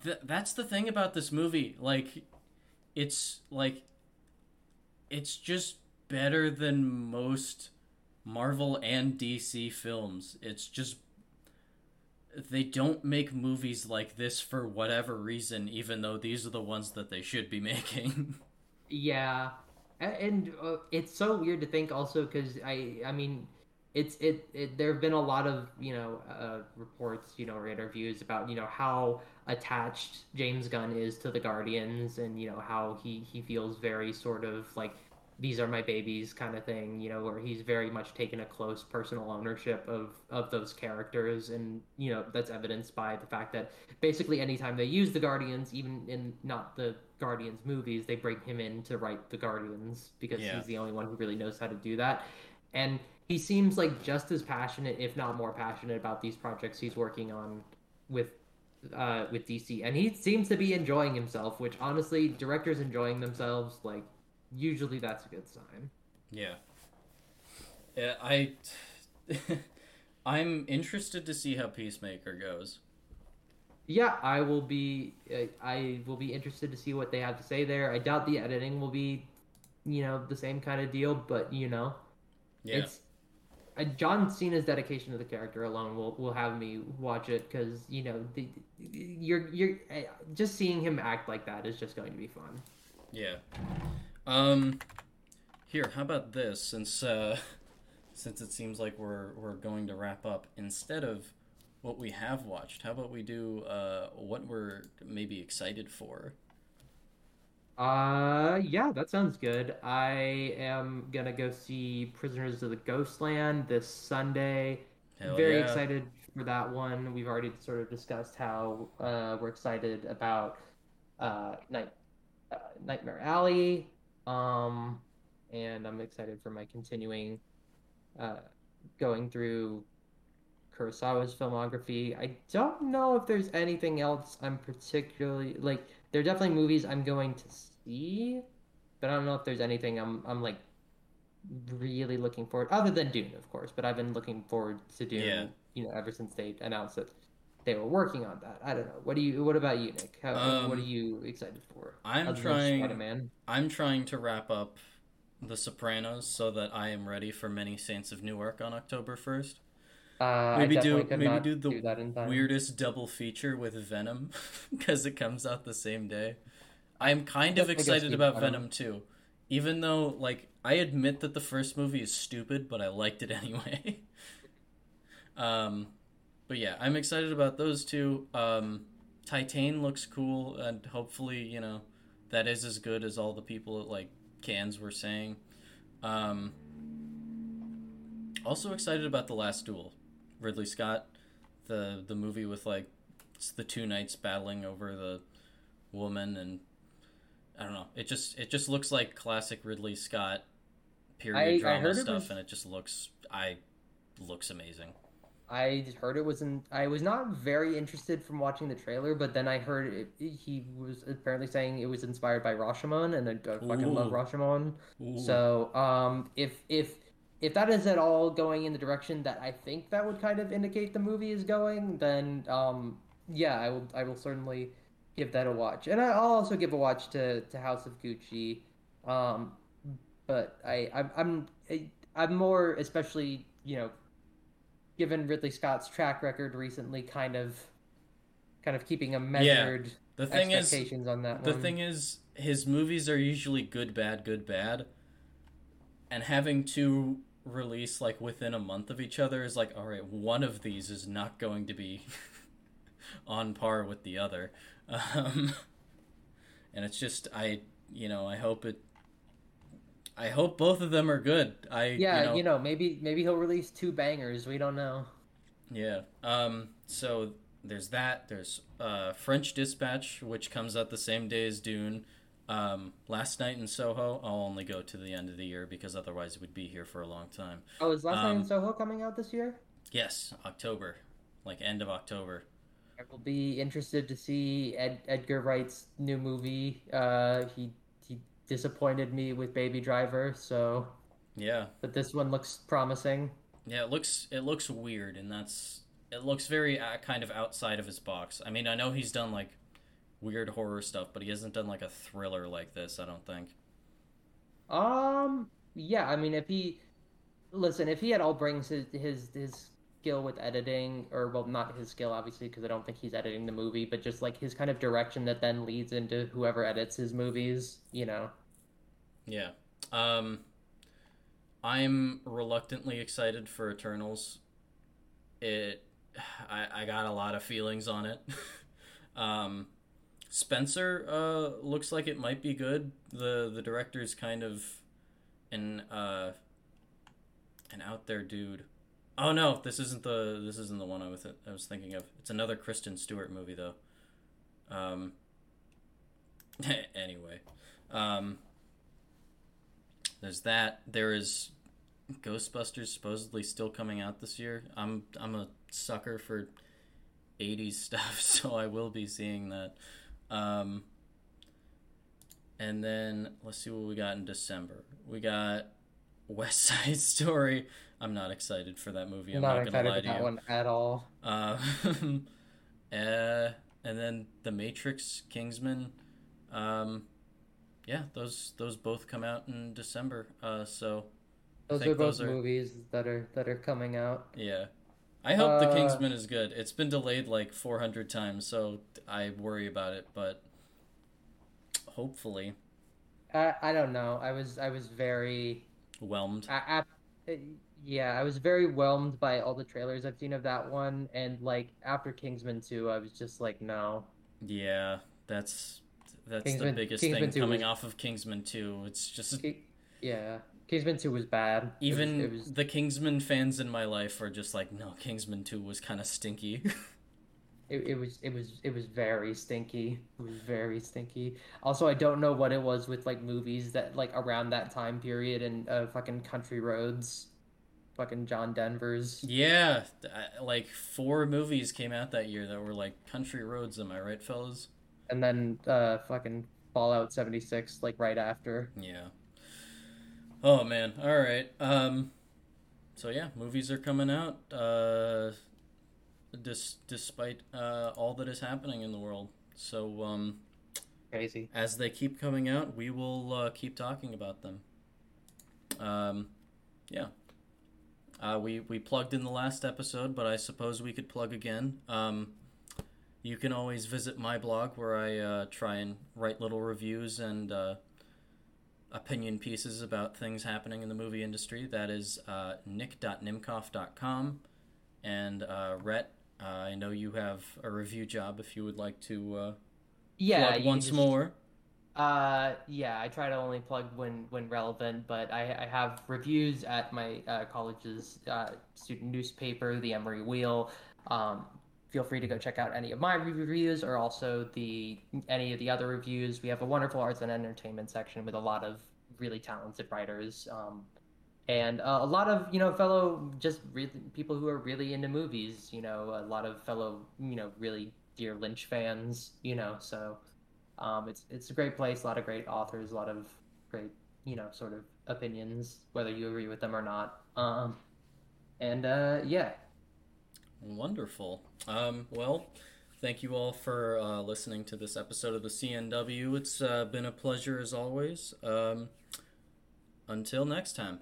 th- that's the thing about this movie. Like, it's like, it's just better than most Marvel and DC films. It's just they don't make movies like this for whatever reason, even though these are the ones that they should be making. Yeah, and uh, it's so weird to think also because I I mean, it's it, it there have been a lot of you know uh, reports you know or interviews about you know how attached James Gunn is to the Guardians and you know how he he feels very sort of like these are my babies kind of thing you know where he's very much taken a close personal ownership of of those characters. And you know that's evidenced by the fact that basically anytime they use the guardians even in not the guardians movies they bring him in to write the guardians because Yeah. he's the only one who really knows how to do that. And he seems like just as passionate if not more passionate about these projects he's working on with uh with dc and he seems to be enjoying himself which honestly directors enjoying themselves like usually that's a good sign Yeah. Yeah, I I'm interested to see how Peacemaker goes. yeah i will be uh, i will be interested to see what they have to say there i doubt the editing will be you know the same kind of deal but you know Yeah. it's uh, john cena's dedication to the character alone will, will have me watch it because you know the, you're you're uh, just seeing him act like that is just going to be fun Yeah. Um here, how about this since uh since it seems like we're we're going to wrap up instead of what we have watched, how about we do uh what we're maybe excited for? Uh, yeah, that sounds good. I am gonna go see Prisoners of the Ghostland this Sunday. Hell Very yeah. excited for that one. We've already sort of discussed how uh, we're excited about uh, Night uh, Nightmare Alley. Um, and I'm excited for my continuing uh, going through Kurosawa's filmography. I don't know if there's anything else I'm particularly like. There are definitely movies I'm going to see, but I don't know if there's anything I'm I'm like really looking forward other than Dune, of course. But I've been looking forward to Dune, Yeah. you know, ever since they announced it. They were working on that. I don't know. What do you? What about you, Nick? How, Um, what are you excited for? I'm trying-. I'm trying to wrap up The Sopranos so that I am ready for Many Saints of Newark on October 1st. Uh, Maybe do- maybe do the that. Weirdest double feature with Venom because it comes out the same day. I'm kind of excited about. Venom too. Even though like I admit that the first movie is stupid, but I liked it anyway. um but yeah, I'm excited about those two. Um Titane looks cool and hopefully, you know, that is as good as all the people at like Cannes were saying. Um also excited about The Last Duel. Ridley Scott, the the movie with like it's the two knights battling over the woman and I don't know. It just it just looks like classic Ridley Scott period I- I drama it stuff was- and it just looks I looks amazing. I heard it wasn't. I was not very interested from watching the trailer, but then I heard it, he was apparently saying it was inspired by Rashomon, and I, fucking love Ooh. Rashomon. Ooh. So, um, if if if that is at all going in the direction that I think that would kind of indicate the movie is going, then um, yeah, I will I will certainly give that a watch, and I'll also give a watch to to House of Gucci. Um, but I I'm I'm I'm more especially you know given Ridley Scott's track record recently, kind of kind of keeping a measured the thing is expectations on that the one. thing is his movies are usually good bad good bad. And having two release like within a month of each other is like all right one of these is not going to be on par with the other. Um, and it's just i you know i hope it i hope both of them are good i yeah, you know, maybe maybe he'll release two bangers. We don't know. Yeah. Um. So there's that. There's uh French Dispatch, which comes out the same day as Dune. Um. Last night in Soho. I'll only go to the end of the year because otherwise it would be here for a long time. Oh, is Last Night Um, in Soho coming out this year? Yes, October, like end of October. I will be interested to see Ed, Edgar Wright's new movie. Uh, he disappointed me with Baby Driver, so Yeah. but this one looks promising. Yeah. It looks it looks weird, and that's it looks very uh, kind of outside of his box. I mean, I know he's done like weird horror stuff, but he hasn't done like a thriller like this. I don't think. Um, yeah, I mean, if he listen, if he at all brings his his his skill with editing, or well, not his skill obviously, because I don't think he's editing the movie, but just like his kind of direction that then leads into whoever edits his movies, you know. Yeah. Um I'm reluctantly excited for Eternals. It I I got a lot of feelings on it. um Spencer uh looks like it might be good. The the director's kind of an uh an out there dude. Oh no, this isn't the this isn't the one I was I was thinking of. It's another Kristen Stewart movie though. Um anyway. Um there's that. There is Ghostbusters supposedly still coming out this year. I'm I'm a sucker for 80s stuff, so I will be seeing that. Um, and then let's see what we got in December. We got West Side Story. I'm not excited for that movie. I'm not, not, excited gonna lie for to that you. one at all. Uh, uh, and then The Matrix, Kingsman. Um, yeah, those those both come out in December. Uh, so Those are both those are- movies that are that are coming out. yeah, I hope The Uh, Kingsman is good. It's been delayed like 400 times, so I worry about it. But hopefully, I I don't know. I was I was very whelmed. I, I, yeah, I was very whelmed by all the trailers I've seen of that one, and like after Kingsman 2, I was just like, no. Yeah, that's that's the biggest Kingsman thing coming was- off of Kingsman 2. It's just Yeah, Kingsman 2 was bad. It was- even it was, the Kingsman fans in my life are just like, no, Kingsman 2 was kind of stinky. it, it was it was it was very stinky. It was very stinky. Also, I don't know what it was with like movies that like around that time period and uh, fucking Country Roads, fucking John Denver's. yeah, like four movies came out that year that were like country roads. Am I right, fellas? And then uh fucking Fallout 76 like right after. Yeah. Oh man. All right. Um. So yeah, movies are coming out. Uh, dis- despite uh, all that is happening in the world. So, um, Crazy. as they keep coming out, we will uh, keep talking about them. Um, yeah. Uh, we, we plugged in the last episode, but I suppose we could plug again. Um, you can always visit my blog where I uh, try and write little reviews and uh, opinion pieces about things happening in the movie industry. That is uh, nick.nimkoff.com. And uh, Rhett, uh, I know you have a review job if you would like to uh, Yeah. once just- more. Uh, yeah, I try to only plug when when relevant, but I, I have reviews at my uh, college's uh, student newspaper, the Emory Wheel. Um, feel free to go check out any of my reviews or also the any of the other reviews. We have a wonderful arts and entertainment section with a lot of really talented writers. Um, and uh, a lot of you know fellow just really, people who are really into movies. You know, a lot of fellow you know really dear Lynch fans. You know, so. Um, it's it's a great place, a lot of great authors, a lot of great you know sort of opinions, whether you agree with them or not. Um, and uh, yeah, Wonderful. Um, well, thank you all for uh, listening to this episode of the CNW. It's uh, been a pleasure as always. Um, until next time.